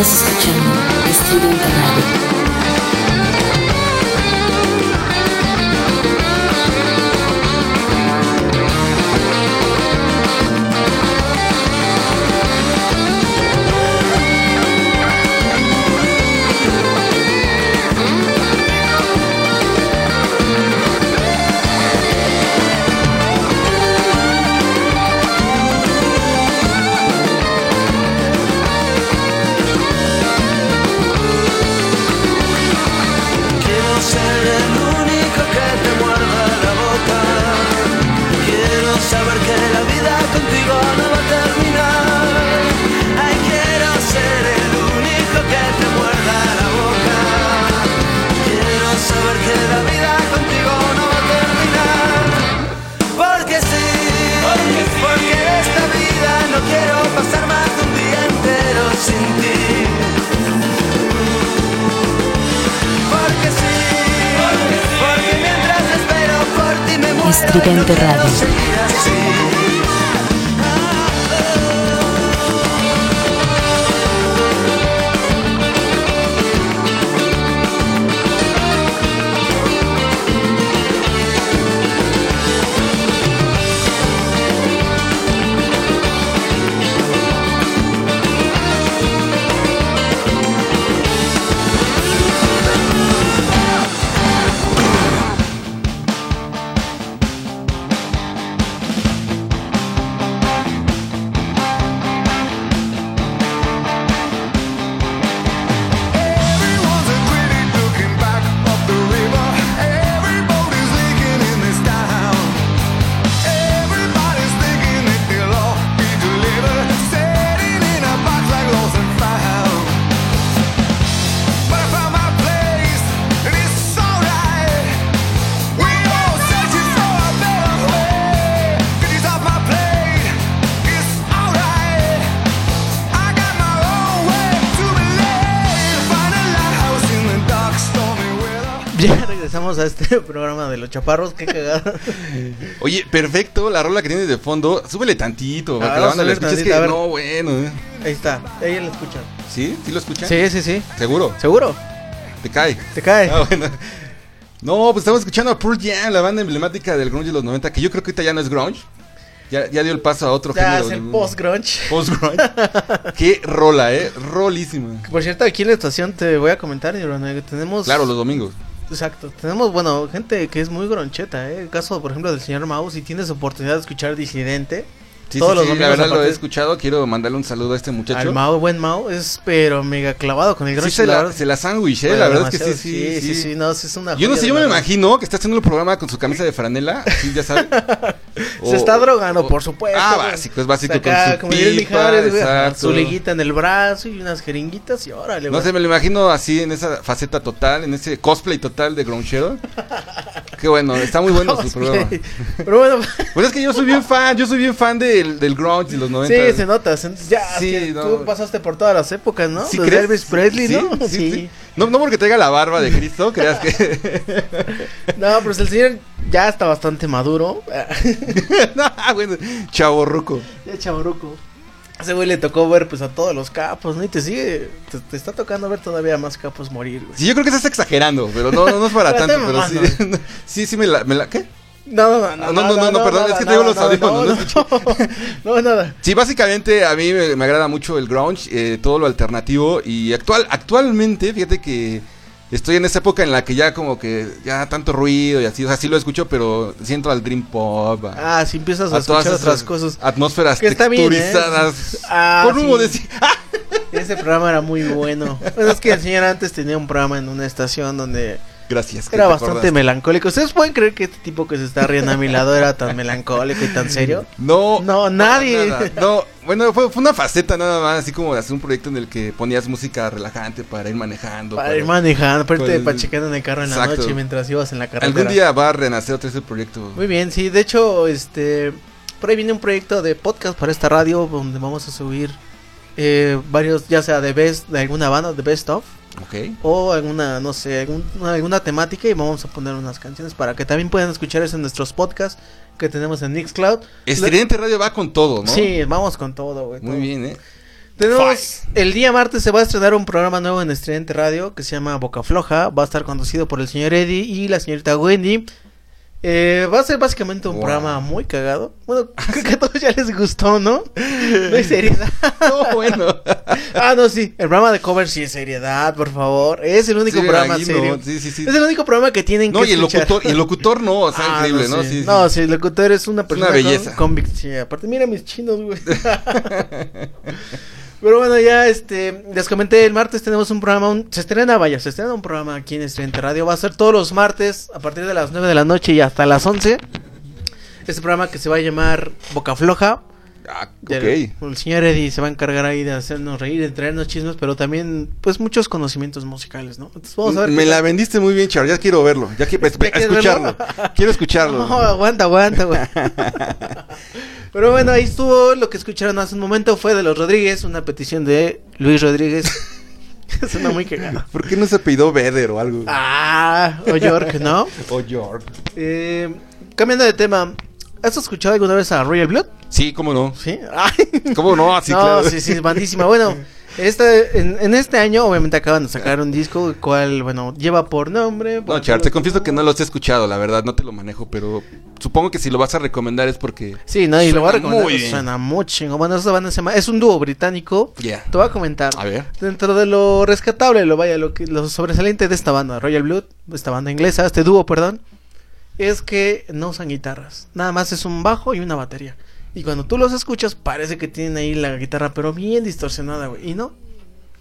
Estás a este programa de los chaparros, qué cagada. Oye, perfecto, la rola que tienes de fondo, súbele tantito, para que la banda la escuche. Es que, no, bueno, ¿eh? Ahí está, ahí la escuchan. ¿Sí? ¿Sí lo escuchan? Sí, sí, sí. ¿Seguro? ¿Seguro? ¿Te cae? ¿Te cae? Ah, bueno. No, pues estamos escuchando a Pearl Jam, la banda emblemática del grunge de los 90, que yo creo que ahorita ya no es grunge. Ya, ya dio el paso a otro Ya género. es el ¿no? post-grunge. Post-grunge. Qué rola, eh. Rolísima. Por cierto, aquí en la estación te voy a comentar, tenemos... Claro, los domingos. Exacto, tenemos, bueno, gente que es muy groncheta, ¿eh? El caso, por ejemplo, del señor Mau, si tienes oportunidad de escuchar Disidente, Sí, Todos sí, los sí, la verdad lo he escuchado. Quiero mandarle un saludo a este muchacho. al Mau, buen Mau, es pero mega clavado con el Sí, grunge. se la, se la sandwiché, Bueno, la verdad es que demasiado, sí, sí, sí, sí, no, sí, es una Yo no sé, de yo me verdad. imagino que está haciendo el programa con su camisa de franela, ya sabes. Se está drogando, por supuesto. Ah, güey. básico, es básico con su pipa, Mijares, güey, su liguita en el brazo y unas jeringuitas y órale, No sé, me lo imagino así en esa faceta total, en ese cosplay total de Gronchero. Qué bueno, está muy bueno su programa. Pero bueno, Pues es que yo soy bien fan, yo soy bien fan del, del grunge de los 90. sí, se nota. se- Ya, Sí, no. tú pasaste por todas las épocas, ¿no? ¿Sí Desde? Elvis Presley, ¿no? sí, sí. No, no porque traiga la barba de Cristo, creas que... No, pues el señor ya está bastante maduro. no, bueno, chaborruco. ya chavorruco. Ese güey le tocó ver pues a todos los capos, ¿no? Y te sigue, te, te está tocando ver todavía más capos morir, güey. Sí, yo creo que estás exagerando, pero no, no, no es para Pero tanto, pero sí. sí, sí me la, me la... ¿Qué? No, no, no, Ah, no, no, no, no, perdón, es que traigo los audífonos, No, no, no, nada. Sí, básicamente a mí me, me agrada mucho el grunge, eh, todo lo alternativo y actual, actualmente, fíjate que estoy en esa época en la que ya como que ya tanto ruido y así, o sea, sí lo escucho, pero siento al dream pop, a, Ah, si empiezas a, a todas escuchar esas otras cosas. atmósferas Que está bien, ¿eh? texturizadas. Ah, Por un sí. decir, Ese programa era muy bueno. Bueno, es que el señor antes tenía un programa en una estación donde gracias. era te bastante acordaste. melancólico. ¿Ustedes pueden creer que este tipo que se está riendo a mi lado era tan melancólico y tan serio? No, No, nadie. nada. No, bueno, fue, fue una faceta nada más, así como de hacer un proyecto en el que ponías música relajante para ir manejando. Para ir manejando, aparte de Pues, pachequeando en el carro en la noche mientras ibas en la carretera. Algún día va a renacer otra vez el proyecto. Muy bien, sí. De hecho, este. Por ahí viene un proyecto de podcast para esta radio donde vamos a subir eh, varios, ya sea de best, de alguna banda, de best of, Ok. o alguna, no sé, algún- alguna temática y vamos a poner unas canciones para que también puedan escuchar eso en nuestros podcasts que tenemos en Mixcloud. Estridente Radio va con todo, ¿no? Sí, vamos con todo, güey. Muy todo. bien, ¿eh? Tenemos el día martes se va a estrenar un programa nuevo en Estridente Radio que se llama Boca Floja. Va a estar conducido por el señor Eddie y la señorita Wendy. Eh, va a ser básicamente un Wow. programa muy cagado. Bueno, creo que a todos ya les gustó, ¿no? No hay seriedad. No, bueno. ah, no, sí. El programa de cover sí es seriedad, por favor. Es el único Sí, programa aquí no, serio. sí, sí. Es el único programa que tienen No, que y el escuchar. locutor, y el locutor no, o sea, Ah, increíble, ¿no? sí. No, sí, el locutor es una persona belleza. con sí, aparte, mira mis chinos, güey. Pero bueno, ya este, les comenté, el martes tenemos un programa, un- se estrena, vaya, se estrena un programa aquí en Estudiante Radio, va a ser todos los martes a partir de las 9 de la noche y hasta las 11. Este programa que se va a llamar Boca Floja. Ah, Ya ok. El, el señor Eddie se va a encargar ahí de hacernos reír, de traernos chismes, pero también, pues, muchos conocimientos musicales, ¿no? Entonces, vamos a ver. Me la vendiste muy bien, Char. Ya quiero verlo. Ya quiero ¿Ya quieres escucharlo. verlo? Quiero escucharlo. No, aguanta, aguanta, güey. Pero bueno, ahí estuvo. Lo que escucharon hace un momento fue de los Rodríguez, una petición de Luis Rodríguez. Suena muy cagado. ¿Por qué no se pidió Vedder o algo? Ah, o York, ¿no? O York. Eh, cambiando de tema, ¿has escuchado alguna vez a Royal Blood? Sí, cómo no. Sí. Ay. ¿Cómo no? Así, no, claro. sí, sí, bandísima. Bueno, este, en, en este año obviamente acaban de sacar un disco, el cual, bueno, lleva por nombre. por No, Char, te confieso que no los he escuchado, la verdad, no te lo manejo, pero supongo que si lo vas a recomendar es porque... Sí, no, y lo voy a recomendar. muy bien. Suena muy chingo. Bueno, esa banda se llama. Es un dúo británico. Ya. Te voy a comentar. A ver. Dentro de lo rescatable, lo vaya, lo que lo sobresaliente de esta banda, Royal Blood, esta banda inglesa, este dúo, perdón, es que no usan guitarras. Nada más es un bajo y una batería. Y cuando tú los escuchas, parece que tienen ahí la guitarra, pero bien distorsionada, güey. Y no.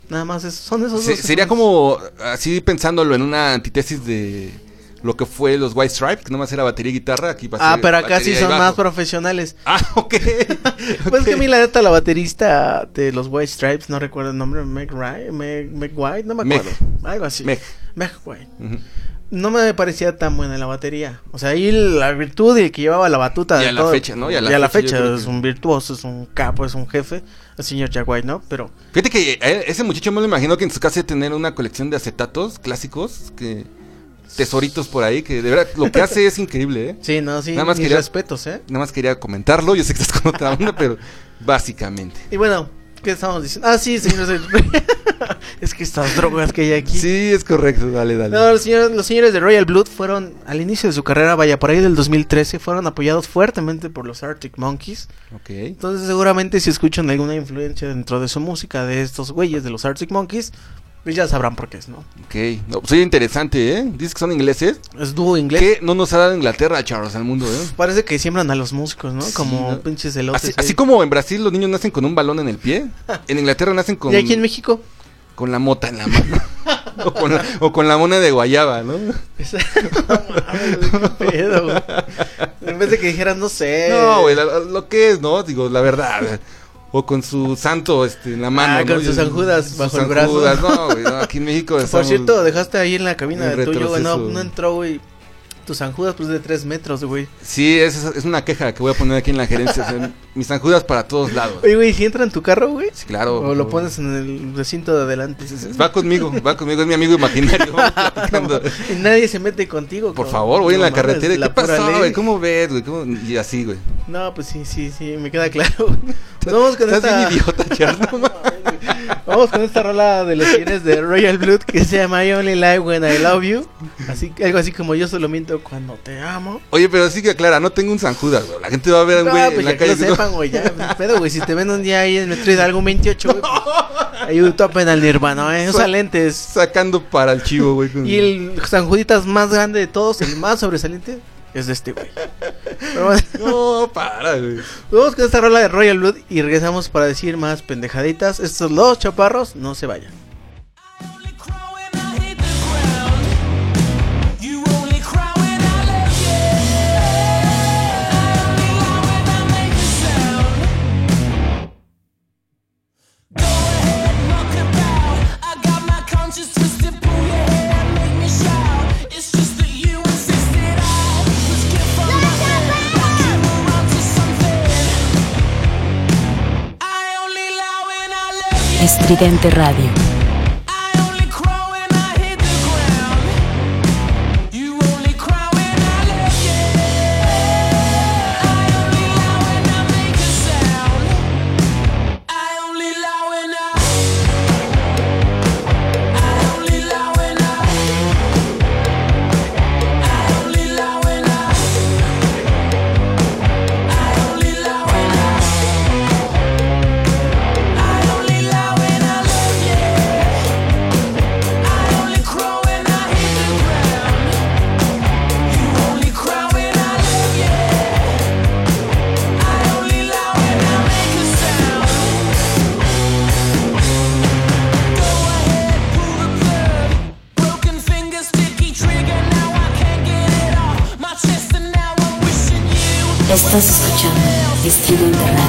Nada más es- son esos Se- dos. sería esos- como, así pensándolo en una antítesis de lo que fue los White Stripes, que nomás era batería y guitarra, aquí va a Ah, ser pero acá sí son más profesionales. Ah, ok. Pues Ok. que a mí la neta, la baterista de los White Stripes, no recuerdo el nombre, Meg Wright, Meg, Meg White, no me Meg. acuerdo. Algo así. Meg. Meg White. Ujú. No me parecía tan buena la batería. O sea, ahí la virtud de que llevaba la batuta. Y de a la fecha, ¿no? Y a la fecha es que- un virtuoso, es un capo, es un jefe. El señor White, ¿no? Pero Fíjate que eh, ese muchacho me lo imagino que en su casa de tener una colección de acetatos clásicos, que tesoritos por ahí, que de verdad lo que hace es increíble, ¿eh? sí, no, sí. Nada más quería- respetos, ¿eh? Nada más quería comentarlo, yo sé que estás con otra onda, pero básicamente. Y bueno, ¿qué estamos diciendo? Ah, sí, señores. es que estas drogas que hay aquí. Sí, es correcto, dale, dale. No, los señores, los señores de Royal Blood fueron, al inicio de su carrera, vaya, por ahí del 2013, fueron apoyados fuertemente por los Arctic Monkeys. Ok. Entonces, seguramente si escuchan alguna influencia dentro de su música de estos güeyes de los Arctic Monkeys, pues ya sabrán por qué es, ¿no? Ok, no, pues oye, interesante, ¿eh? Dices que son ingleses. Es dúo inglés. ¿Qué no nos ha dado Inglaterra, Charles, al mundo, eh? Parece que siembran a los músicos, ¿no? Sí, Como ¿no? pinches elotes. Así, así como en Brasil los niños nacen con un balón en el pie, en Inglaterra nacen con, Y aquí en México. con la mota en la mano. o, con la, o con la mona de guayaba, ¿no? No qué pedo, güey. En vez de que dijeran, no sé. No, güey, la- lo que es, ¿no? Digo, la verdad. O con su santo este, en la mano. Ah, ¿no? con sus San Judas bajo el brazo. Judas, No, güey, no, aquí en México Por cierto, dejaste ahí en la cabina de tuyo. No, no entró, güey. Tu San Judas, pues de 3 metros, güey. Sí, es, es una queja que voy a poner aquí en la gerencia. o sea, mis San Judas para todos lados. Oye, güey, si entra en tu carro, güey. Sí, claro. O lo pones en el recinto de adelante. Va conmigo, va conmigo, es mi amigo imaginario. Y nadie se mete contigo. Por cabrón. favor, voy en No la mames, carretera. la ¿Qué pasó, güey? ¿Cómo ves, güey? ¿Cómo? Y así, güey. No, pues sí, sí, sí, me queda claro. Nos Vamos con esta. bien idiota, no. Vamos con esta rola de los señores de Royal Blood que se llama I Only Lie When I Love You. Así, algo así como yo solo miento cuando te amo. Oye, pero sí que aclara, no tengo un San Judas, güey. La gente va a ver a un No, güey pues en la que calle. lo sepan, güey, ya. Pero, güey, si te ven un día ahí en el metro Hidalgo 28, güey, pues, ahí un topen al Nirvana, ¿eh? Usa Sa- lentes. Sacando para el chivo, güey. con- Y el San Juditas más grande de todos, el más sobresaliente, es de este güey. No, para, güey. vamos con esta rola de Royal Blood y regresamos para decir más pendejaditas. Estos los chaparros, no se vayan. Estridente Radio. Estás escuchando Estridente Radio.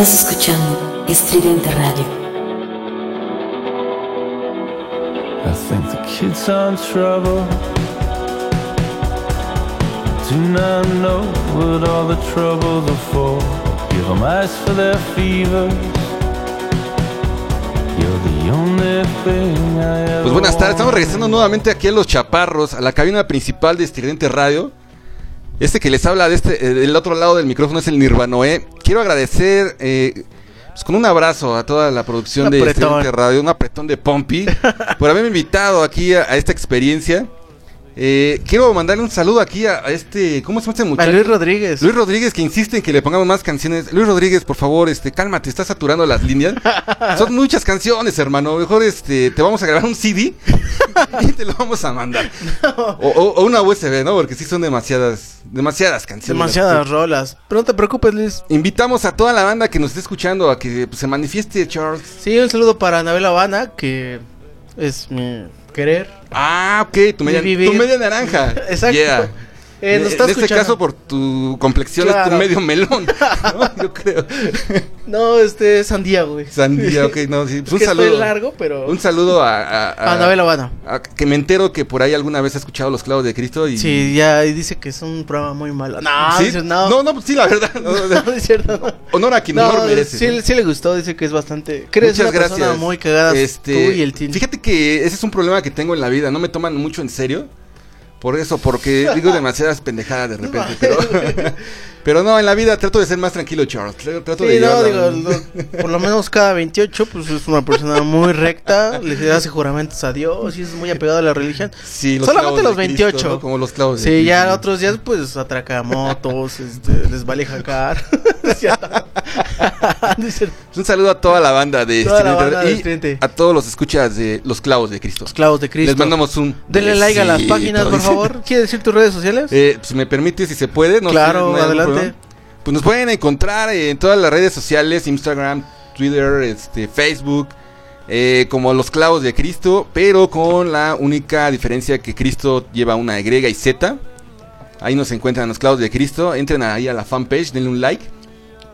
Estás escuchando Estridente Radio. I think the kids are in trouble. Do not know what all the troubles are for. Give them ice for their fevers. You're the only thing I ever Pues buenas tardes, estamos regresando nuevamente aquí a Los Chaparros, a la cabina principal de Estridente Radio. Este que les habla de este, eh, del otro lado del micrófono es el Nirvanoé. Quiero agradecer eh, pues, con un abrazo a toda la producción Un de Radio, un apretón de Pompi, por haberme invitado aquí a, a esta experiencia. Eh, quiero mandarle un saludo aquí a, a este, ¿cómo se llama este A muchacho? Luis Rodríguez. Luis Rodríguez que insiste en que le pongamos más canciones. Luis Rodríguez, por favor, este, cálmate, estás saturando las líneas. Son muchas canciones, hermano. Mejor este, te vamos a grabar un CD y te lo vamos a mandar. O, o- o una USB, ¿no? Porque sí son demasiadas, demasiadas canciones. Demasiadas rolas. Pero no te preocupes, Luis. Invitamos a toda la banda que nos esté escuchando a que pues, se manifieste, Charles. Sí, un saludo para Anabel Habana, que es mi querer. Ah, ok, tu media, tu media naranja. Exacto. Yeah. Eh, nos está en este caso, por tu complexión, es tu medio melón. ¿no? Yo creo. No, este es Sandía, güey. Sandía, ok, no, sí. Pues Es un que saludo. estoy largo, pero. Un saludo a, a, a- Anabel Habana. a- que me entero que por ahí alguna vez ha escuchado los clavos de Cristo y Sí, ya y dice que es un programa muy malo. No, ¿Sí? dice, no. no, no, pues sí, la verdad. no, es cierto. no. honor a quien No, honor merece. sí, le gustó, dice que es bastante. Crees Muchas una persona gracias. muy cagada Este, tú y el team. Fíjate que ese es un problema que tengo en la vida. No me toman mucho en serio. Por eso, porque digo demasiadas pendejadas de repente. pero, pero no, en la vida trato de ser más tranquilo, Charles. Trato trato de Sí, no, digo, lo- por lo menos cada 28, pues es una persona muy recta, le hace juramentos a Dios y es muy apegado a la religión. Sí, Solamente los de Cristo, 28. ¿no? Como los clavos Sí, Cristo. ya otros días, pues atraca motos, este, les vale jacar. Un saludo a toda la banda de Toda la Estridente banda de y Estridente. a todos los escuchas de los clavos de Cristo. Los clavos de Cristo. Les mandamos un Denle like a las páginas, por favor. ¿Quieres decir tus redes sociales? Eh, si me permite, si se puede, no sé, Claro, no adelante. Pues nos pueden encontrar en todas las redes sociales, Instagram, Twitter, este, Facebook, eh, como los clavos de Cristo, pero con la única diferencia que Cristo lleva una Y y Z. Ahí nos encuentran los clavos de Cristo. Entren ahí a la fanpage, denle un like.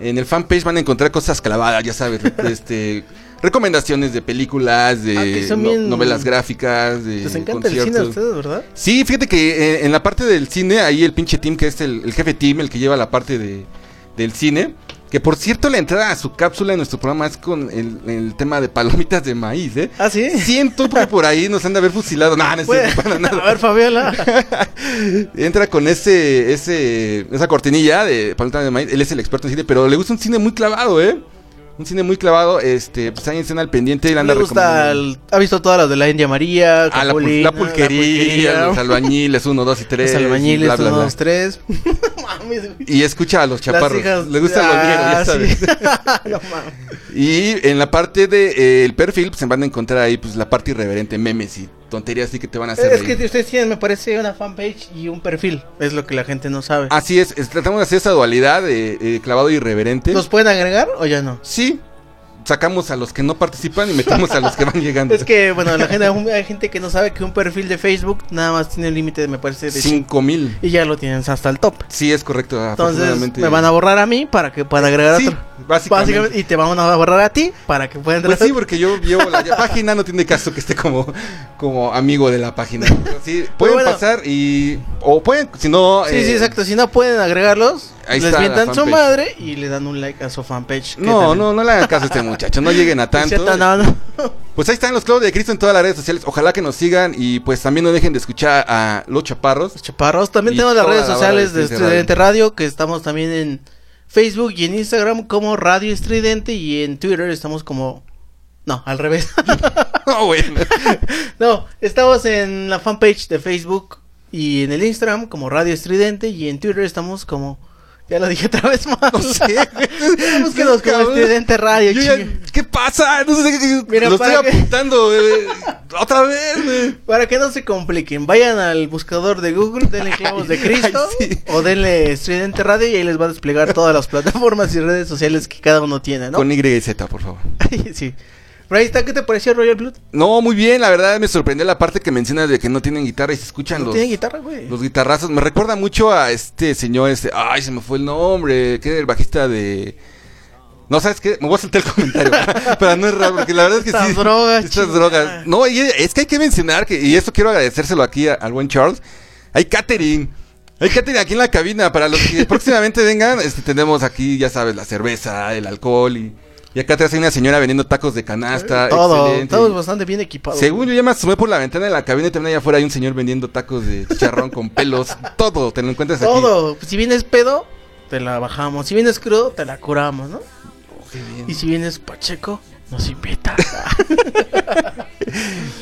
En el fanpage van a encontrar cosas clavadas, ya sabes, este, recomendaciones de películas, de Ah, no- bien- novelas gráficas, de Les encanta el cine a ustedes, ¿verdad? Sí, fíjate que eh, en la parte del cine, ahí el pinche team, que es el, el jefe team, el que lleva la parte de, del cine. Que por cierto, la entrada a su cápsula en nuestro programa es con el, el tema de palomitas de maíz, ¿eh? ¿Ah, sí? Siento que por ahí nos han de haber fusilado. No, no es para nada. a ver, Fabiola. Entra con ese, ese, esa cortinilla de palomitas de maíz. Él es el experto en cine, pero le gusta un cine muy clavado, ¿eh? Un cine muy clavado. Este, pues ahí escena al pendiente. Él anda Me gusta, el- ha visto todas las de la India María, Ah, la, pul- la pulquería, los albañiles 1, 2 y 3. los albañiles, bla, bla, uno, bla. dos, tres. Mames, güey. Y escucha a los chaparros. Hijas- Le gustan los viejos, ya Ah, sabes. sí. No. Y en la parte del perfil, pues se van a encontrar ahí pues la parte irreverente, memes y tonterías así que te van a hacer. Es reír. que ustedes tienen, me parece, una fanpage y un perfil. Es lo que la gente no sabe. Así es, es- tratamos de hacer esa dualidad de eh, clavado y irreverente. ¿Los pueden agregar o ya no? Sí, sacamos a los que no participan y metemos a los que van llegando. Es que, bueno, la gente, hay gente que no sabe que un perfil de Facebook nada más tiene un límite, me parece, de 5. 5 mil. Y ya lo tienes hasta el top. Sí, es correcto. Entonces, me van a borrar a mí para que pueda agregar Sí, a otro. básicamente. Y te van a borrar a ti para que pueda entrar. Pues sí, porque yo llevo la página, no tiene caso que esté como, como amigo de la página. Sí, pueden bueno. pasar y. O pueden, si no. Sí, eh, sí, exacto. Si no pueden agregarlos, Ahí les está mientan su madre y le dan un like a su fanpage. No, también- no, no le hagan caso a este muchacho, no lleguen a Es tanto. cierto, no, no. Pues ahí están los clavos de Cristo en todas las redes sociales. Ojalá que nos sigan y pues también no dejen de escuchar a Los Chaparros. Chaparros. También tenemos las redes la sociales de de Estridente Estridente Radio, que estamos también en Facebook y en Instagram como Radio Estridente y en Twitter estamos como... No, al revés. No, güey. no, estamos en la fanpage de Facebook y en el Instagram como Radio Estridente y en Twitter estamos como... Ya lo dije otra vez más. No sé. Búsquenos como. Estridente Radio, ya-. ¿Qué pasa? No sé, qué- Mira, lo estoy que- apuntando. eh, Otra vez, güey. Para que no se compliquen, vayan al buscador de Google, denle clavos de Ay, Cristo sí. o denle Estridente Radio y ahí les va a desplegar todas las plataformas y redes sociales que cada uno tiene, ¿no? Con Y y Z, por favor. sí. ¿Qué te pareció Royal Blood? No, muy bien, la verdad me sorprendió la parte que mencionas de que no tienen guitarra y se escuchan No los, tiene guitarra, güey. los guitarrazos. Me recuerda mucho a este señor, este, ay, se me fue el nombre, que era el bajista de... No, ¿sabes qué? Me voy a saltar el comentario. Pero no es raro, porque la verdad es que Estas sí. drogas, Estas chingada. drogas. No, y es que hay que mencionar que, y esto quiero agradecérselo aquí a- al buen Charles. Hay catering. Hay catering aquí en la cabina. Para los que próximamente vengan, este, tenemos aquí, ya sabes, la cerveza, el alcohol y, y acá atrás hay una señora vendiendo tacos de canasta. Todo, excelente. estamos bastante bien equipados. Según yo ya me asomé por la ventana de la cabina y también allá afuera hay un señor vendiendo tacos de chicharrón con pelos. Todo, te lo encuentras aquí. Todo. Si vienes pedo, te la bajamos. Si vienes crudo, te la curamos, ¿no? Qué bien. Y si vienes pacheco, nos invita.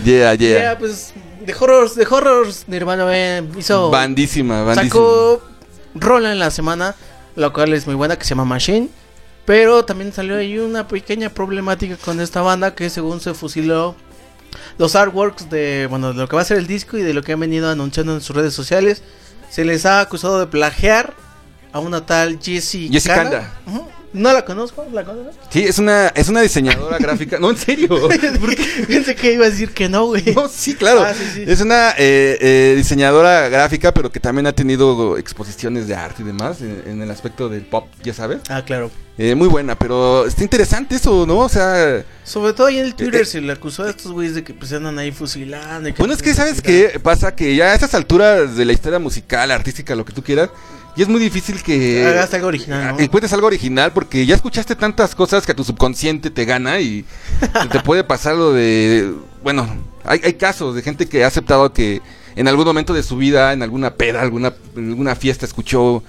Yeah, Ya, yeah. pues, de horrors, de horrors, Nirvana eh, hizo... Bandísima, bandísima. Sacó rola en la semana, la cual es muy buena, que se llama Machine. Pero también salió ahí una pequeña problemática con esta banda que según se fusiló los artworks de, bueno, de lo que va a ser el disco y de lo que han venido anunciando en sus redes sociales. Se les ha acusado de plagiar a una tal Jessie Jessie Kanda. Kanda. Ujú. No la conozco, ¿la conozco? Sí, es una, es una diseñadora gráfica. No, en serio. Pensé que iba a decir que no, güey. No, sí, claro. Ah, sí, sí. Es una eh, eh, diseñadora gráfica, pero que también ha tenido exposiciones de arte y demás en, en el aspecto del pop, ya sabes. Ah, claro. Eh, muy buena, pero está interesante eso, ¿no? O sea, Sobre todo ahí en el Twitter Eh, se le acusó a estos güeyes de que pues andan ahí fusilando. y Bueno, es que sabes qué pasa que ya a estas alturas de la historia musical, artística, lo que tú quieras, y es muy difícil que Hagas algo original, ¿no? encuentres algo original porque ya escuchaste tantas cosas que a tu subconsciente te gana y te puede pasar lo de, bueno, hay, hay casos de gente que ha aceptado que en algún momento de su vida, en alguna peda, alguna, en alguna fiesta escuchó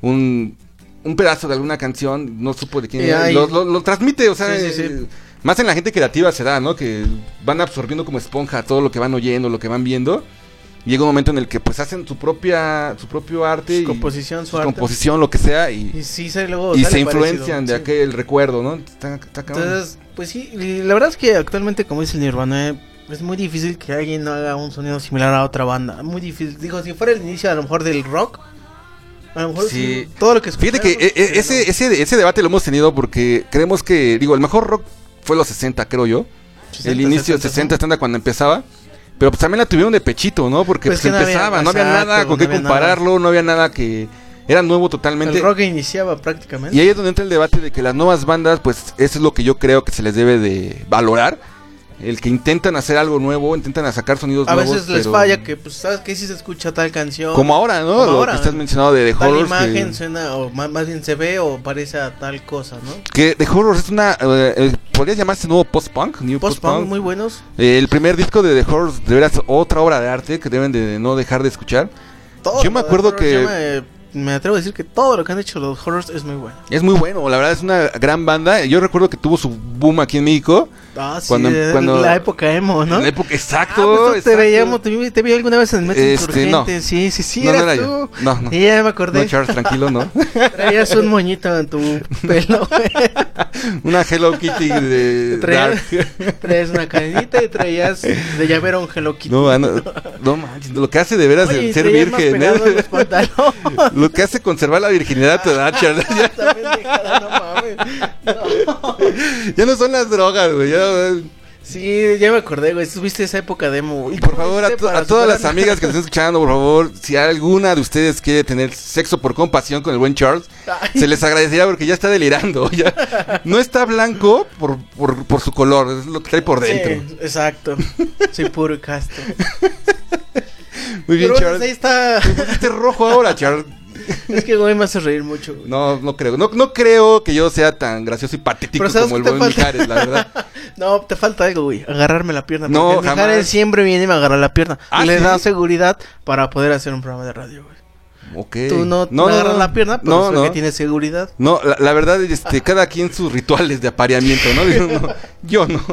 un, un pedazo de alguna canción, no supo de quién era, lo, lo- lo transmite, o sea, Sí, sí, sí. eh, más en la gente creativa se da, ¿no? Que van absorbiendo como esponja todo lo que van oyendo, lo que van viendo. Llega un momento en el que pues hacen su propia su propio arte Su y composición, su arte. composición, lo que sea y, Y sí se luego y sale se influencian de sí. aquel recuerdo, ¿no? Está, está cabrón. Entonces, pues sí, la verdad es que actualmente, como dice el Nirvana, es muy difícil que alguien haga un sonido similar a otra banda. Muy difícil. Digo, si fuera el inicio a lo mejor del rock, a lo mejor Sí. todo lo que Fíjate que eh, eh, ese, ese, ese debate lo hemos tenido porque creemos que, digo, el mejor rock fue los 60, creo yo. 60, el inicio 70, 60, 60 cuando empezaba. Pero pues también la tuvieron de pechito, ¿no? Porque Pues pues, que no había- empezaba, no había, exacto, nada con no qué compararlo, no había nada que era nuevo totalmente. El rock iniciaba prácticamente. Y ahí es donde entra el debate de que las nuevas bandas, pues eso es lo que yo creo que se les debe de valorar. El que intentan hacer algo nuevo, intentan sacar sonidos a nuevos. veces les pero- falla que, pues, ¿sabes qué? Si se escucha tal canción. Como ahora, ¿no? Como lo ahora. que estás mencionando de The Tal Horrors. imagen que- suena, o más, más bien se ve o parece a tal cosa, ¿no? Que The Horrors es una. eh, eh, ¿Podría llamarse nuevo post-punk? Post-punk muy buenos. Eh, el primer disco de The Horrors de veras otra obra de arte que deben de no dejar de escuchar. Todo Yo me acuerdo que- me atrevo a decir que todo lo que han hecho los horrors es muy bueno. Es muy bueno, la verdad es una gran banda. Yo recuerdo que tuvo su boom aquí en México. Ah, sí, Cuando- de cuando- la época emo, ¿no? La época, exacto. Ah, pues te veíamos, te, vi- te vi alguna vez en Metro Este, no. Sí, sí, sí, No, no eras era tú. yo. No, no. Sí, ya me acordé. No, Charles, tranquilo, ¿no? Traías un moñito en tu pelo. Una Hello Kitty de traías, Dark. traías una cadenita y traías de llavero un Hello Kitty. No, ah, no, no manches, lo que hace de veras Oye, el y ser virgen, ¿eh? los. Lo que hace conservar la virginidad te da, Charles. Ya- no mames. No. Ya no son las drogas, güey. ya- Sí, ya me acordé, güey. Tuviste esa época de emo. ¿Y Por favor, a, to- todas las amigas que nos están escuchando, por favor, si alguna de ustedes quiere tener sexo por compasión con el buen Charles, Ay. se les agradecería porque ya está delirando. Ya. No está blanco por, por, por su color, es lo que trae por dentro. Sí, exacto. Soy puro casto. Muy bien, Pero Charles. ahí está. Este rojo ahora, Charles. Es que güey me hace reír mucho, güey. No, no creo. No, no creo que yo sea tan gracioso y patético Pero ¿sabes como el buen falta? Mijares, la verdad. No, te falta algo, güey. Agarrarme la pierna. No, porque jamás. Mijares siempre viene y me agarra la pierna. ¿Ah, Le sí? da seguridad para poder hacer un programa de radio, güey. Ok. Tú no, me agarras la pierna, pero no, no. que tienes seguridad. No, la, la verdad, este, cada quien sus rituales de apareamiento, ¿no? No, yo no.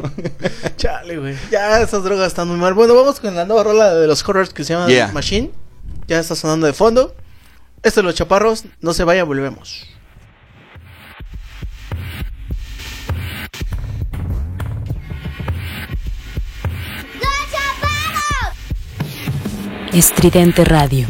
Chale, güey. Ya esas drogas están muy mal. Bueno, vamos con la nueva rola de los horrors que se llama Yeah. Machine. Ya está sonando de fondo. Esto es Los Chaparros. No se vaya, volvemos. Estridente Radio.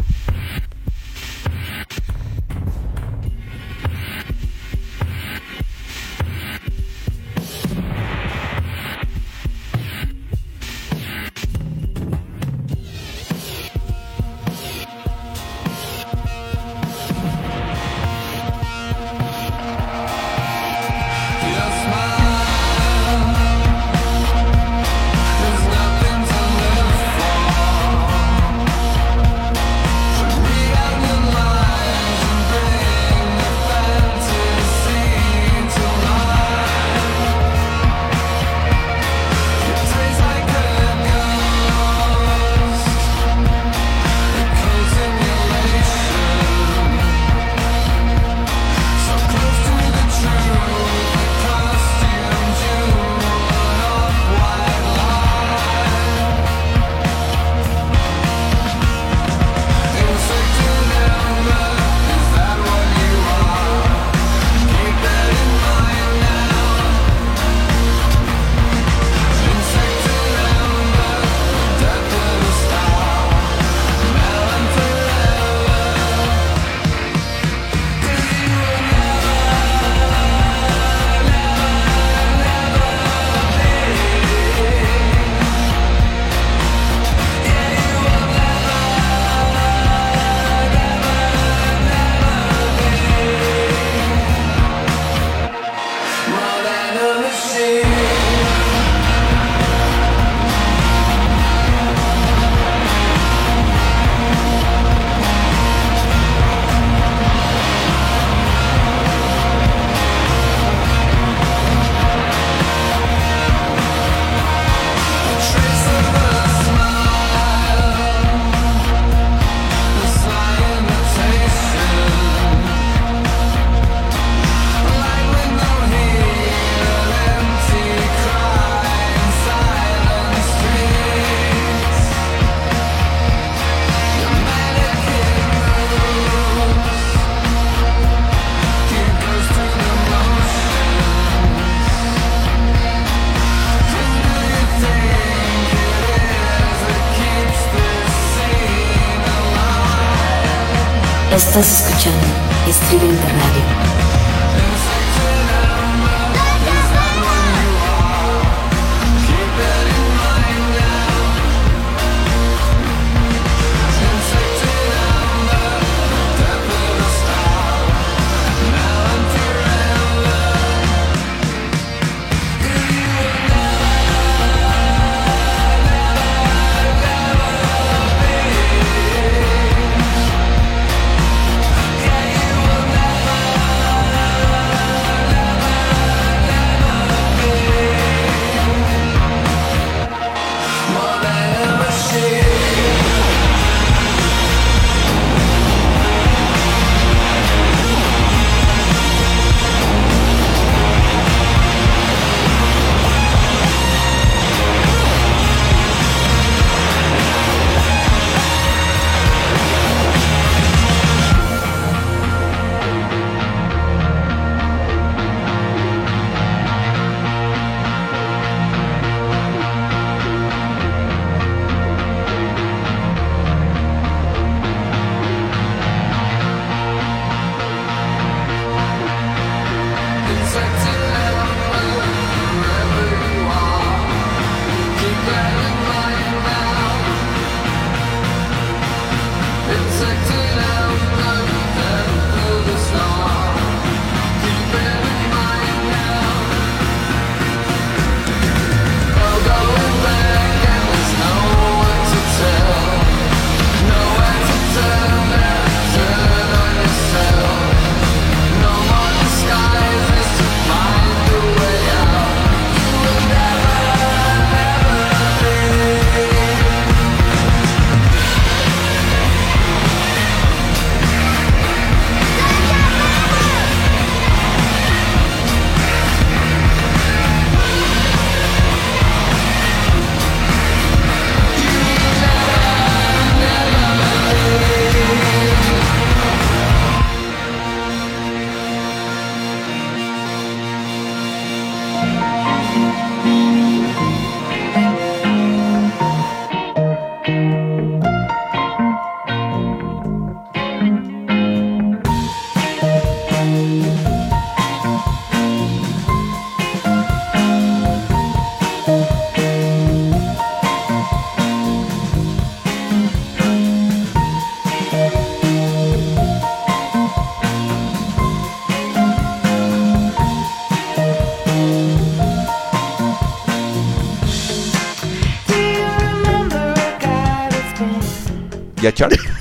Estás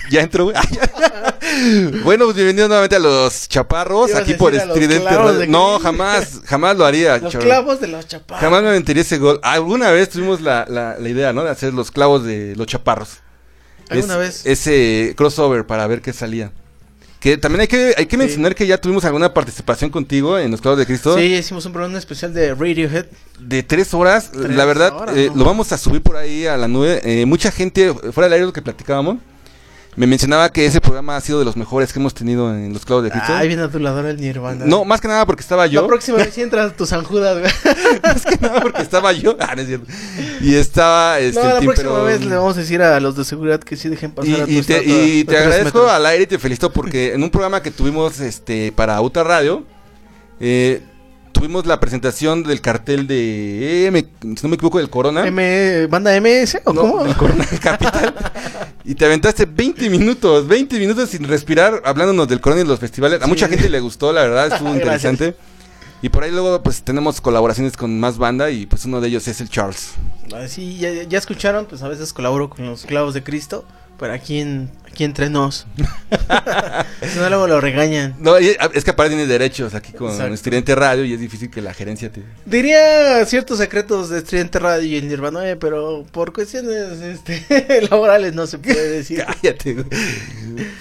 ¿Ya entró, güey? Bueno, pues bienvenidos nuevamente a los chaparros, aquí por Estridente Radio. No, jamás, jamás lo haría, Los clavos de los chaparros. Jamás me aventaría ese gol. Alguna vez tuvimos la, la, la idea, ¿no? De hacer los clavos de los chaparros. ¿Alguna Es- vez? Ese crossover para ver qué salía. Que también hay que, hay que mencionar que ya tuvimos alguna participación contigo en los clavos de Cristo. Sí, hicimos un programa especial de Radiohead. De tres horas. Tres la verdad, horas, eh, no. lo vamos a subir por ahí a la nube. Eh, mucha gente, fuera del aire lo que platicábamos, me mencionaba que ese programa ha sido de los mejores que hemos tenido en los clavos de Cristo. Ay, bien adulador el Nirvana. no, más que nada porque estaba yo. La próxima vez sí entras tu San Judas, güey. más que nada porque estaba yo. Ah, no es cierto. Y estaba este, no, la próxima pero- vez le vamos a decir a los de seguridad que sí dejen pasar Y, a tu y te, estatua y de te agradezco metros. al aire y te felicito porque en un programa que tuvimos este para Uta Radio, eh, tuvimos la presentación del cartel de, M, si no me equivoco, del Corona. M, ¿Banda MS o No, cómo? del Corona Capital. y te aventaste 20 minutos, 20 minutos sin respirar, hablándonos del Corona y los festivales. A Sí. mucha gente le gustó, la verdad, estuvo interesante. Y por ahí luego pues tenemos colaboraciones con más banda y pues uno de ellos es el Charles. Ah, Sí, ya, ya escucharon, pues a veces colaboro con los clavos de Cristo, pero aquí, en, aquí entre nos. no, luego lo regañan. No, y- es que aparte tienes derechos aquí con Exacto. Estridente Radio y es difícil que la gerencia te... Diría ciertos secretos de Estridente Radio y el Nirvana, eh, pero por cuestiones este, laborales no se puede decir. Cállate.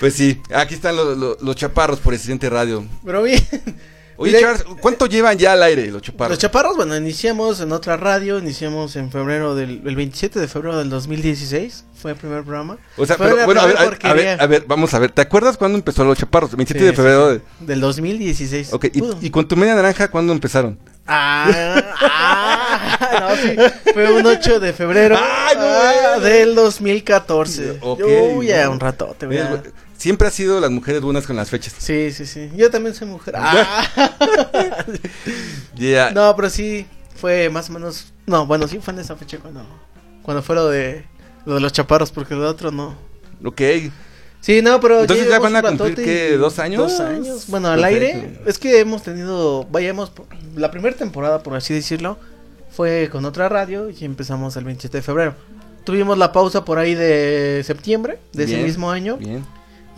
Pues sí, aquí están los, los- los chaparros por Estridente Radio. Pero bien. Oye, Mire, Charles, ¿cuánto llevan ya al aire los chaparros? Los chaparros, bueno, iniciamos en otra radio, iniciamos en febrero del el 27 de febrero del 2016, fue el primer programa. o sea, pero bueno, a ver, a, a ver, a ver, vamos a ver. ¿Te acuerdas cuándo empezó los chaparros? 27 de Sí, febrero. sí, sí. Del 2016. de- Ok. ¿y, y con tu media naranja cuándo empezaron? Ah, ah, no, sí, fue un 8 de febrero Ay, no, ah, güey. del 2014. Ok, Uy, ya no. un ratote, güey. Oye, güey, Siempre ha sido las mujeres buenas con las fechas. Sí, sí, sí. Yo también soy mujer. Ah. Yeah. No, pero sí fue más o menos. No, bueno, sí fue en esa fecha cuando cuando fue lo de lo de los chaparros, porque lo otro no. Ok. Sí, no, pero Entonces ya llevamos van a cumplir, ¿qué? ¿Dos años? Dos años. Bueno, al Perfecto. aire. Es que hemos tenido, vayamos, la primera temporada, por así decirlo, fue con otra radio y empezamos el 27 de febrero. Tuvimos la pausa por ahí de septiembre de ese mismo año Bien.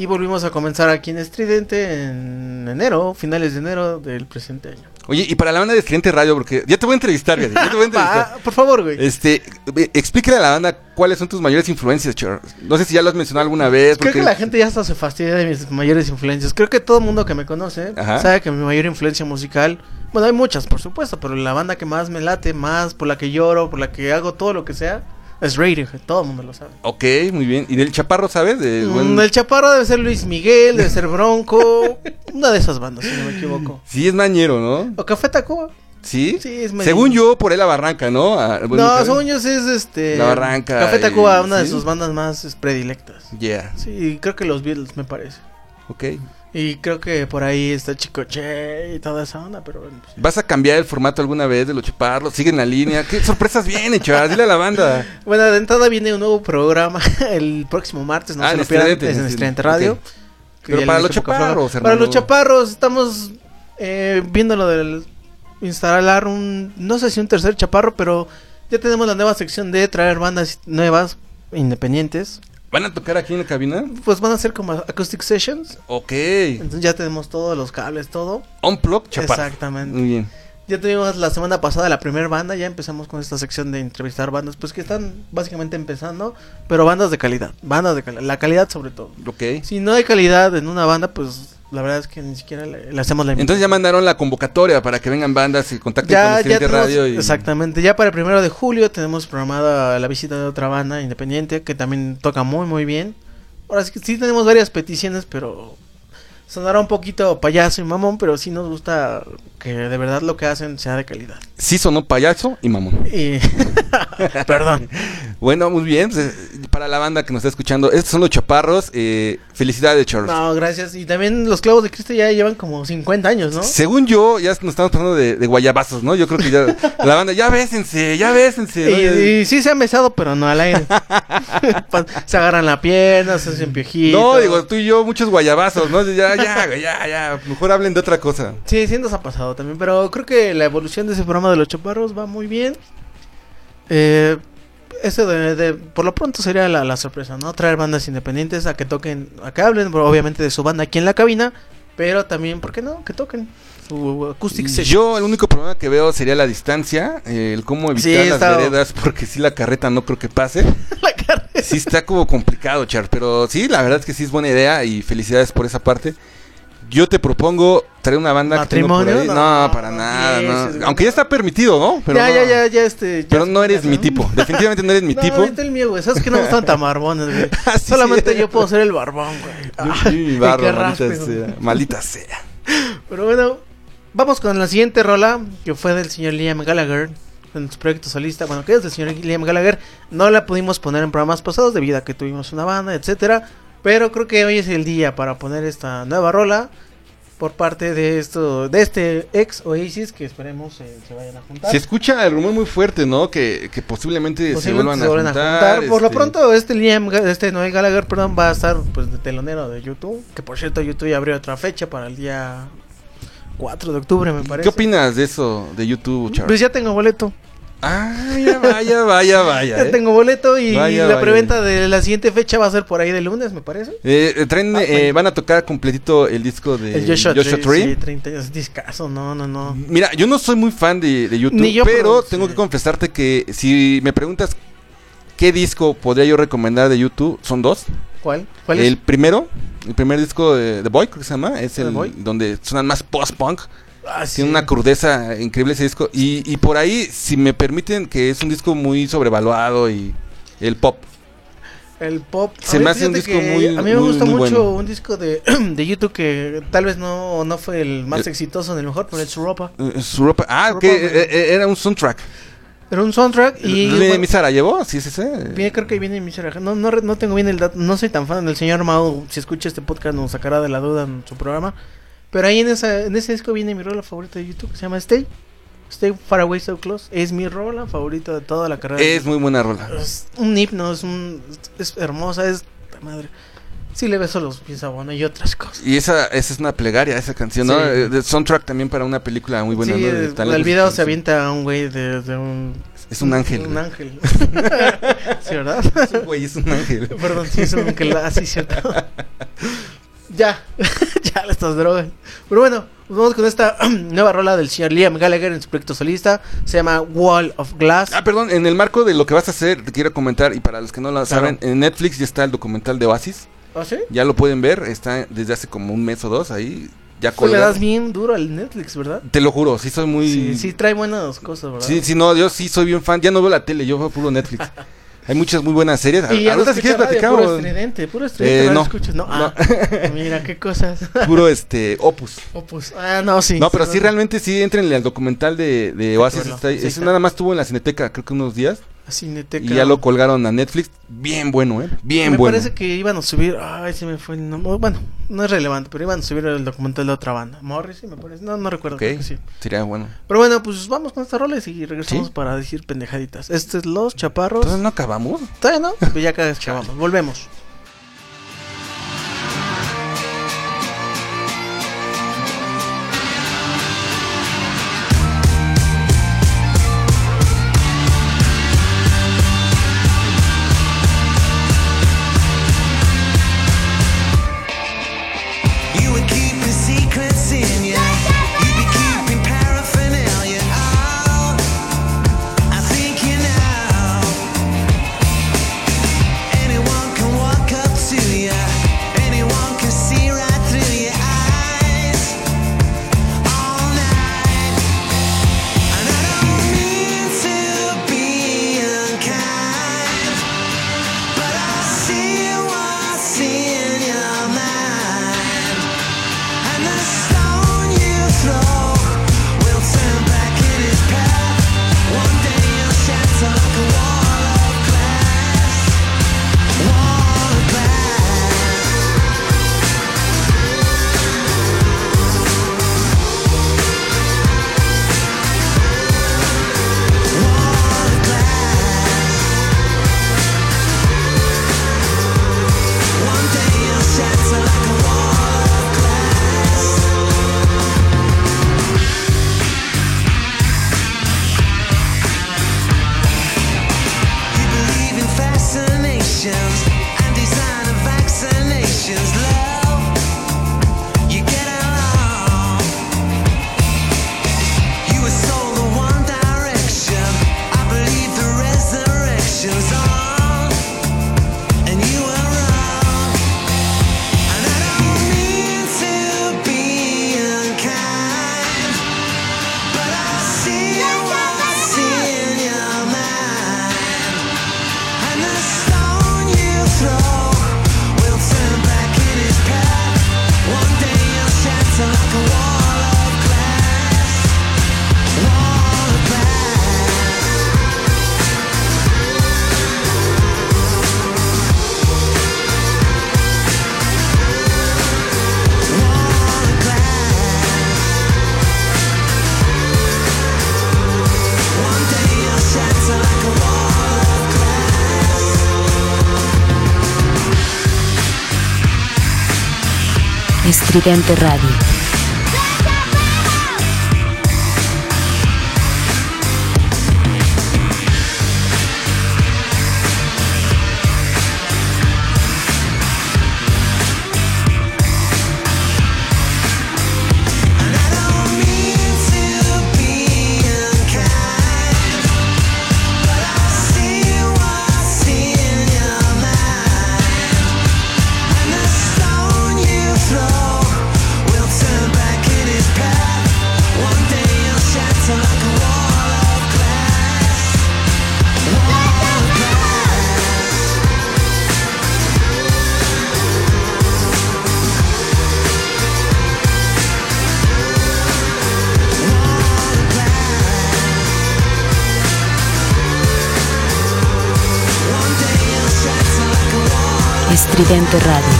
Y volvimos a comenzar aquí en Estridente en enero, finales de enero del presente año. Oye, y para la banda de Estridente Radio, porque ya te voy a entrevistar, fíjate, ya te voy a entrevistar. Por favor, güey. Este, explícale a la banda cuáles son tus mayores influencias, Charles. No sé si ya lo has mencionado alguna vez. Creo porque- que la gente ya hasta se fastidia de mis mayores influencias. Creo que todo el mundo que me conoce Ajá. sabe que mi mayor influencia musical, bueno, hay muchas, por supuesto, pero la banda que más me late, más por la que lloro, por la que hago todo lo que sea, es Radiohead. Todo el mundo lo sabe. Ok, muy bien. ¿Y del Chaparro, sabes? De, Mm, buen- El Chaparro debe ser Luis Miguel, debe ser Bronco, una de esas bandas, si no me equivoco. Sí, es mañero, ¿no? O Café Tacuba. Sí. Sí, es medio- Según yo, por ahí la barranca, ¿no? Ah, bueno, No, según yo es este. La Barranca Café y- Tacuba, una de ¿sí? sus bandas más predilectas. Yeah, Sí, creo que los Beatles me parece. ok. Y creo que por ahí está Chico Che y toda esa onda, pero pues, ¿Vas a cambiar el formato alguna vez de los chaparros? ¿Siguen la línea? ¿Qué sorpresas vienen, Charles? Dile a la banda. Bueno, de entrada viene un nuevo programa el próximo martes, no Ah, se lo pierdan, es en Estridente, Radio. Pero para los chaparros. Para los chaparros estamos eh, viendo lo del instalar un, no sé si un tercer chaparro, pero ya tenemos la nueva sección de traer bandas nuevas, independientes. ¿Van a tocar aquí en la cabina? Pues van a ser como acoustic sessions. Ok. Entonces ya tenemos todos los cables, todo. Unplug, chaparro. Exactamente. Muy bien. Ya tuvimos la semana pasada la primera banda, ya empezamos con esta sección de entrevistar bandas, pues que están básicamente empezando, pero bandas de calidad, bandas de calidad, la calidad sobre todo. Ok. Si no hay calidad en una banda, pues la verdad es que ni siquiera le, le hacemos la Entonces ya mandaron la convocatoria para que vengan bandas y contacten ya, con ya Estridente tenemos- Radio. Y... exactamente, ya para el primero de julio tenemos programada la visita de otra banda independiente que también toca muy muy bien. Ahora sí que sí tenemos varias peticiones, pero sonará un poquito payaso y mamón, pero sí nos gusta que de verdad lo que hacen sea de calidad. Sí sonó payaso y mamón. Y perdón. Bueno, muy bien. pues, eh, para la banda que nos está escuchando, estos son los chaparros. eh, felicidades, Charles. No, gracias. Y también los clavos de Cristo ya llevan como 50 años, ¿no? Según yo, ya nos estamos pasando de, de guayabazos, ¿no? Yo creo que ya la banda, ya bésense, ya bésense. ¿no? Y, y sí se han besado, pero no al aire. Pa- se agarran la pierna, se hacen piojitos. No, digo, tú y yo, muchos guayabazos, ¿no? Ya, ya, güey, ya, ya. Mejor hablen de otra cosa. Sí, sí nos ha pasado también, pero creo que la evolución de ese programa de los chaparros va muy bien. Eh, eso de, de- por lo pronto sería la, la sorpresa, ¿no? Traer bandas independientes a que toquen, a que hablen obviamente de su banda aquí en la cabina, pero también, ¿por qué no? Que toquen su acoustic session. Yo el único problema que veo sería la distancia, eh, el cómo evitar Sí, las está- veredas, porque si la carreta no creo que pase. La. Sí está como complicado, Char, pero sí, la verdad es que sí es buena idea y felicidades por esa parte. Yo te propongo traer una banda que tengo por ¿Matrimonio? ahí. No, No, para nada, no. es- Aunque ya está permitido, ¿no? Pero ya, no, ya, ya, ya, este. ya Pero no eres mi tipo. Definitivamente no eres mi no, tipo. ahorita el mío, güey. ¿Sabes que no gustan tan barbones, güey? Ah, Solamente yo puedo ser el barbón, güey. Yo- mi y barba, que maldita raspe, sea. Maldita sea. Pero bueno, vamos con la siguiente rola, que fue del señor Liam Gallagher, en su proyecto solista. Bueno, que es del señor Liam Gallagher. No la pudimos poner en programas pasados debido a que tuvimos una banda, etcétera. Pero creo que hoy es el día para poner esta nueva rola por parte de esto, de este ex Oasis que esperemos eh, se vayan a juntar. Se escucha el rumor muy fuerte, ¿no? Que, que posiblemente, se Posiblemente vuelvan a juntar. Por lo este, pronto, este Liam, este Noel Gallagher, perdón, va a estar pues de telonero de YouTube. Que por cierto, YouTube ya abrió otra fecha para el día 4 de octubre, me parece. ¿Qué opinas de eso de YouTube, Char? Pues ya tengo boleto. Ah, ya vaya, vaya, vaya. Ya eh. tengo boleto y Vaya, la preventa de la siguiente fecha va a ser por ahí de lunes, me parece. Eh, eh, traen, Ah, eh, van a tocar completito el disco de el Joshua, Joshua Tree. Sí, 30 años, discazo, no, no, no. Mira, yo no soy muy fan de, de YouTube, yo, pero pero tengo sí. que confesarte que si me preguntas qué disco podría yo recomendar de YouTube, son dos. ¿Cuál? ¿Cuál el es? primero, el primer disco de The Boy, creo que se llama, es ¿The el Boy? donde suenan más post-punk. Ah, sí. Tiene una crudeza increíble ese disco. Y, y por ahí, si me permiten, que es un disco muy sobrevaluado y el pop. El pop. Se A me hace un disco muy- A mí me muy- gusta muy mucho bueno. un disco de, de YouTube que tal vez no, no fue el más El- exitoso ni el mejor, pero. Eh, su ropa- ah, Su que eh, eh, era un soundtrack. Era un soundtrack y. ¿De bueno, mi Sarajevo? Sí, sí, sí. Viene, creo que viene mi Sarah- No, no, no tengo bien el dato. No soy tan fan del señor Mao. Si escucha este podcast, nos sacará de la duda en su programa. Pero ahí en, esa, en ese disco viene mi rola favorita de YouTube. que Se llama Stay. Stay Far Away So Close. Es mi rola favorita de toda la carrera. Es muy buena rola. Es un himno. Es, un, es hermosa. Es. Madre. Sí le beso los pies a Bono y otras cosas. Y esa, esa es una plegaria, esa canción, ¿no? Sí. Eh, soundtrack también para una película muy buena, sí, ¿no? De el- video se avienta a un güey de, de un. Es un ángel. Un güey. ángel. sí, ¿verdad? Es un güey, es un ángel. Perdón, sí, es un ángel. Ah, sí, cierto. ya, ya le estás drogas. Pero bueno, vamos con esta nueva rola del señor Liam Gallagher en su proyecto solista. Se llama Wall of Glass. Ah, perdón, en el marco de lo que vas a hacer, te quiero comentar, y para los que no lo Claro. saben, en Netflix ya está el documental de Oasis. ¿Ah, sí? Ya lo pueden ver, está desde hace como un mes o dos ahí. Ya le das bien duro al Netflix, ¿verdad? Te lo juro, sí soy muy... Sí, sí, trae buenas cosas, ¿verdad? Sí, sí, no, yo sí soy bien fan. Ya no veo la tele, yo veo puro Netflix. Hay muchas muy buenas series. Y Ahorita si quieres escucha radio, platicamos. puro estridente, puro estridente, Eh, no, no. escuchas, no, ah, mira qué cosas. Puro este Opus. Pues, ah, no, sí. No, pero sí realmente sí entren al documental de, de Oasis. está. Sí, está. nada más estuvo en la Cineteca, creo que unos días. Cineteca. Y ya lo colgaron a Netflix. Bien bueno, ¿eh? Bien me bueno. parece que iban a subir. Ay, se me fue el nombre. Bueno, no es relevante, pero iban a subir el documental de otra banda. Morrissey, me parece. No, no recuerdo. Que sí. sería bueno. Pero bueno, pues vamos con estas roles y regresamos ¿Sí? para decir pendejaditas. Este es Los Chaparros. Entonces no acabamos. ¿Todavía no? Pues ya cada chavamos. Volvemos. Estridente Radio. Radio.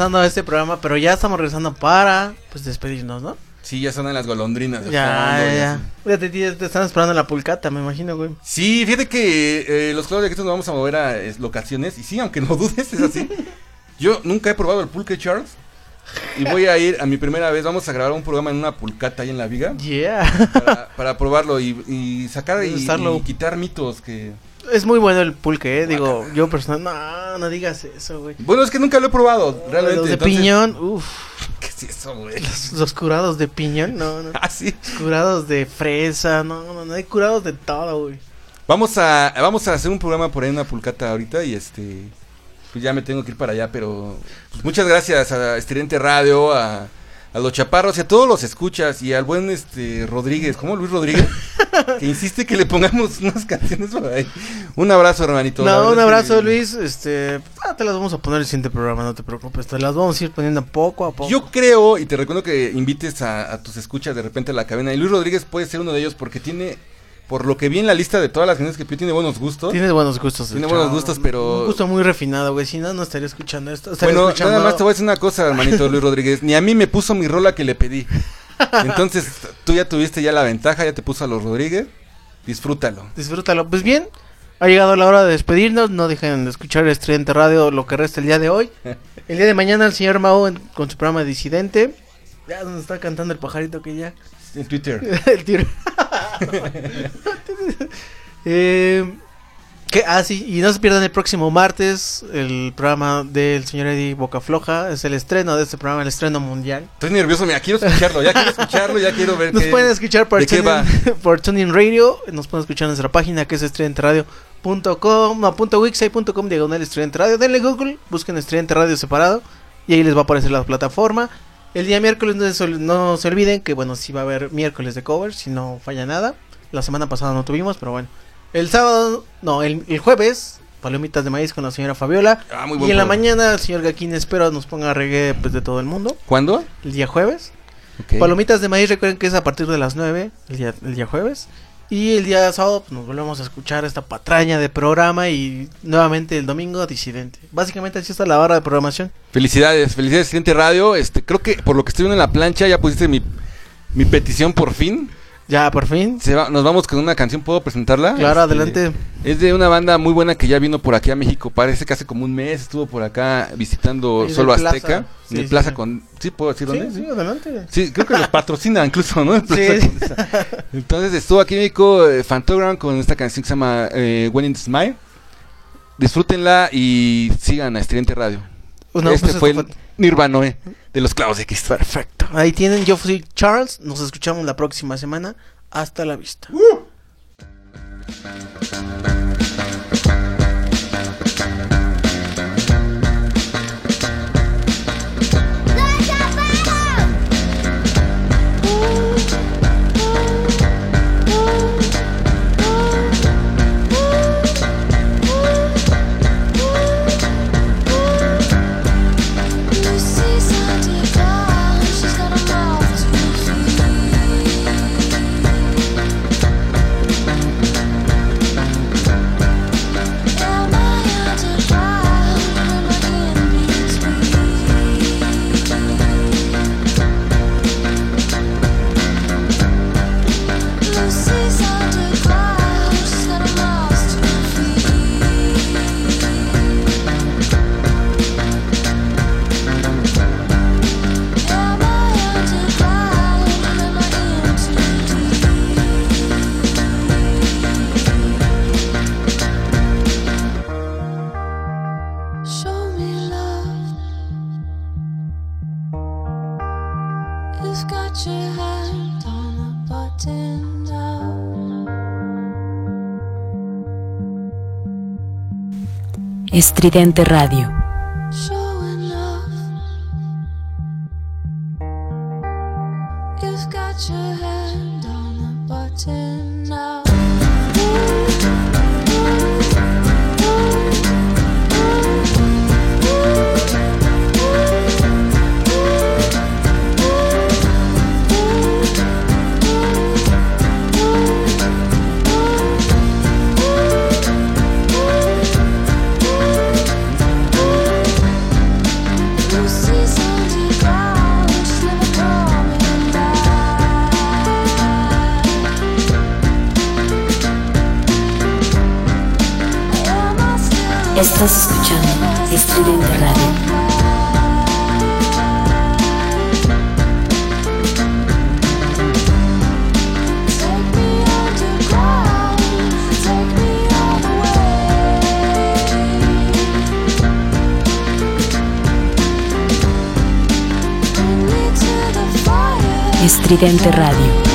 Regresando a este programa, pero ya estamos regresando para pues despedirnos, ¿no? Sí, ya suenan las golondrinas. Ya, ya. ya. Te, te- te están esperando en la pulcata, me imagino, güey. Sí, fíjate que eh, los clavos de queso nos vamos a mover a eh, locaciones. Y sí, aunque no dudes, es así. Yo nunca he probado el pulque Charles. Y voy a ir a mi primera vez. Vamos a grabar un programa en una pulcata ahí en la viga. Yeah. Para, para probarlo y, y sacar y quitar mitos que... es muy bueno el pulque, eh. Digo, yo personal, no, no digas eso, güey. Bueno, es que nunca lo he probado, realmente. Los de entonces- piñón, uff. ¿Qué es eso, güey? Los, los curados de piñón, no, no. Ah, sí. Curados de fresa, no, no, no hay curados de todo, güey. Vamos a, vamos a hacer un programa por ahí en una pulcata ahorita y este... Pues ya me tengo que ir para allá, pero... pues muchas gracias a Estridente Radio, a, a los chaparros y a todos los escuchas y al buen este Rodríguez, ¿cómo Luis Rodríguez? que insiste que le pongamos unas canciones por ahí. Un abrazo, hermanito. No, un abrazo, que- Luis. Este, ah, te las vamos a poner el siguiente programa, no te preocupes. Te las vamos a ir poniendo poco a poco. Yo creo, y te recuerdo que invites a, a tus escuchas de repente a la cabina. Y Luis Rodríguez puede ser uno de ellos porque tiene, por lo que vi en la lista de todas las canciones que pidió, tiene buenos gustos. Tienes buenos gustos. el Tiene buenos gustos, pero- Un gusto muy refinado, güey. Si no, no estaría escuchando esto. Estaría Bueno, escuchando... nada más te voy a decir una cosa, hermanito Luis Rodríguez. Ni a mí me puso mi rola que le pedí. Entonces, tú ya tuviste ya la ventaja, ya te puso a los Rodríguez. Disfrútalo. Disfrútalo. Pues bien, ha llegado la hora de despedirnos. No dejen de escuchar Estudiante Radio lo que resta el día de hoy. El día de mañana el señor Mao en- con su programa Disidente. Ya nos está cantando el pajarito que ya. En Twitter. el tiro. eh, que, ah, sí, y no se pierdan el próximo martes el programa del señor Eddie Boca Floja. Es el estreno de este programa, el estreno mundial. Estoy nervioso, mira, quiero escucharlo, ya quiero escucharlo, ya quiero ver Nos qué- pueden escuchar por. Tuning, por Tuning Radio. Nos pueden escuchar en nuestra página que es estudianteradio.com, no, punto diagonal estudiante radio. Denle Google, busquen estudiante radio separado y ahí les va a aparecer la plataforma. El día miércoles no se, no se olviden que, bueno, sí va a haber miércoles de cover, si no falla nada. La semana pasada no tuvimos, pero bueno. El sábado, no, el, el jueves, palomitas de maíz con la señora Fabiola. Ah, muy y en la mañana el señor Gaquín espero nos ponga reggae pues, de todo el mundo. ¿Cuándo? El día jueves. Palomitas de maíz, recuerden que es a partir de las 9, el día, el día jueves. Y el día sábado pues, nos volvemos a escuchar esta patraña de programa y nuevamente el domingo disidente. Básicamente así está la barra de programación. Felicidades, felicidades, Siguiente Radio. Este, creo que por lo que estoy viendo en la plancha ya pusiste mi, mi petición por fin. Ya, por fin. Se va- nos vamos con una canción, ¿puedo presentarla? Claro, Este, adelante. Es de una banda muy buena que ya vino por aquí a México. Parece que hace como un mes estuvo por acá visitando Solo Plaza. Azteca. Sí, en el sí, Plaza sí. con... ¿Sí puedo decir dónde? Sí, adelante. Sí, creo que los patrocina incluso, ¿no? El Plaza. Entonces estuvo aquí en México eh, Fantogram con esta canción que se llama eh, When in Smile. Disfrútenla y sigan a Estridente Radio. No, este pues fue esto el Nirvanoe de los clavos de Cristo. Perfecto. Ahí tienen, yo fui Charles. Nos escuchamos la próxima semana. Hasta la vista. You Estridente Radio. Estridente Radio.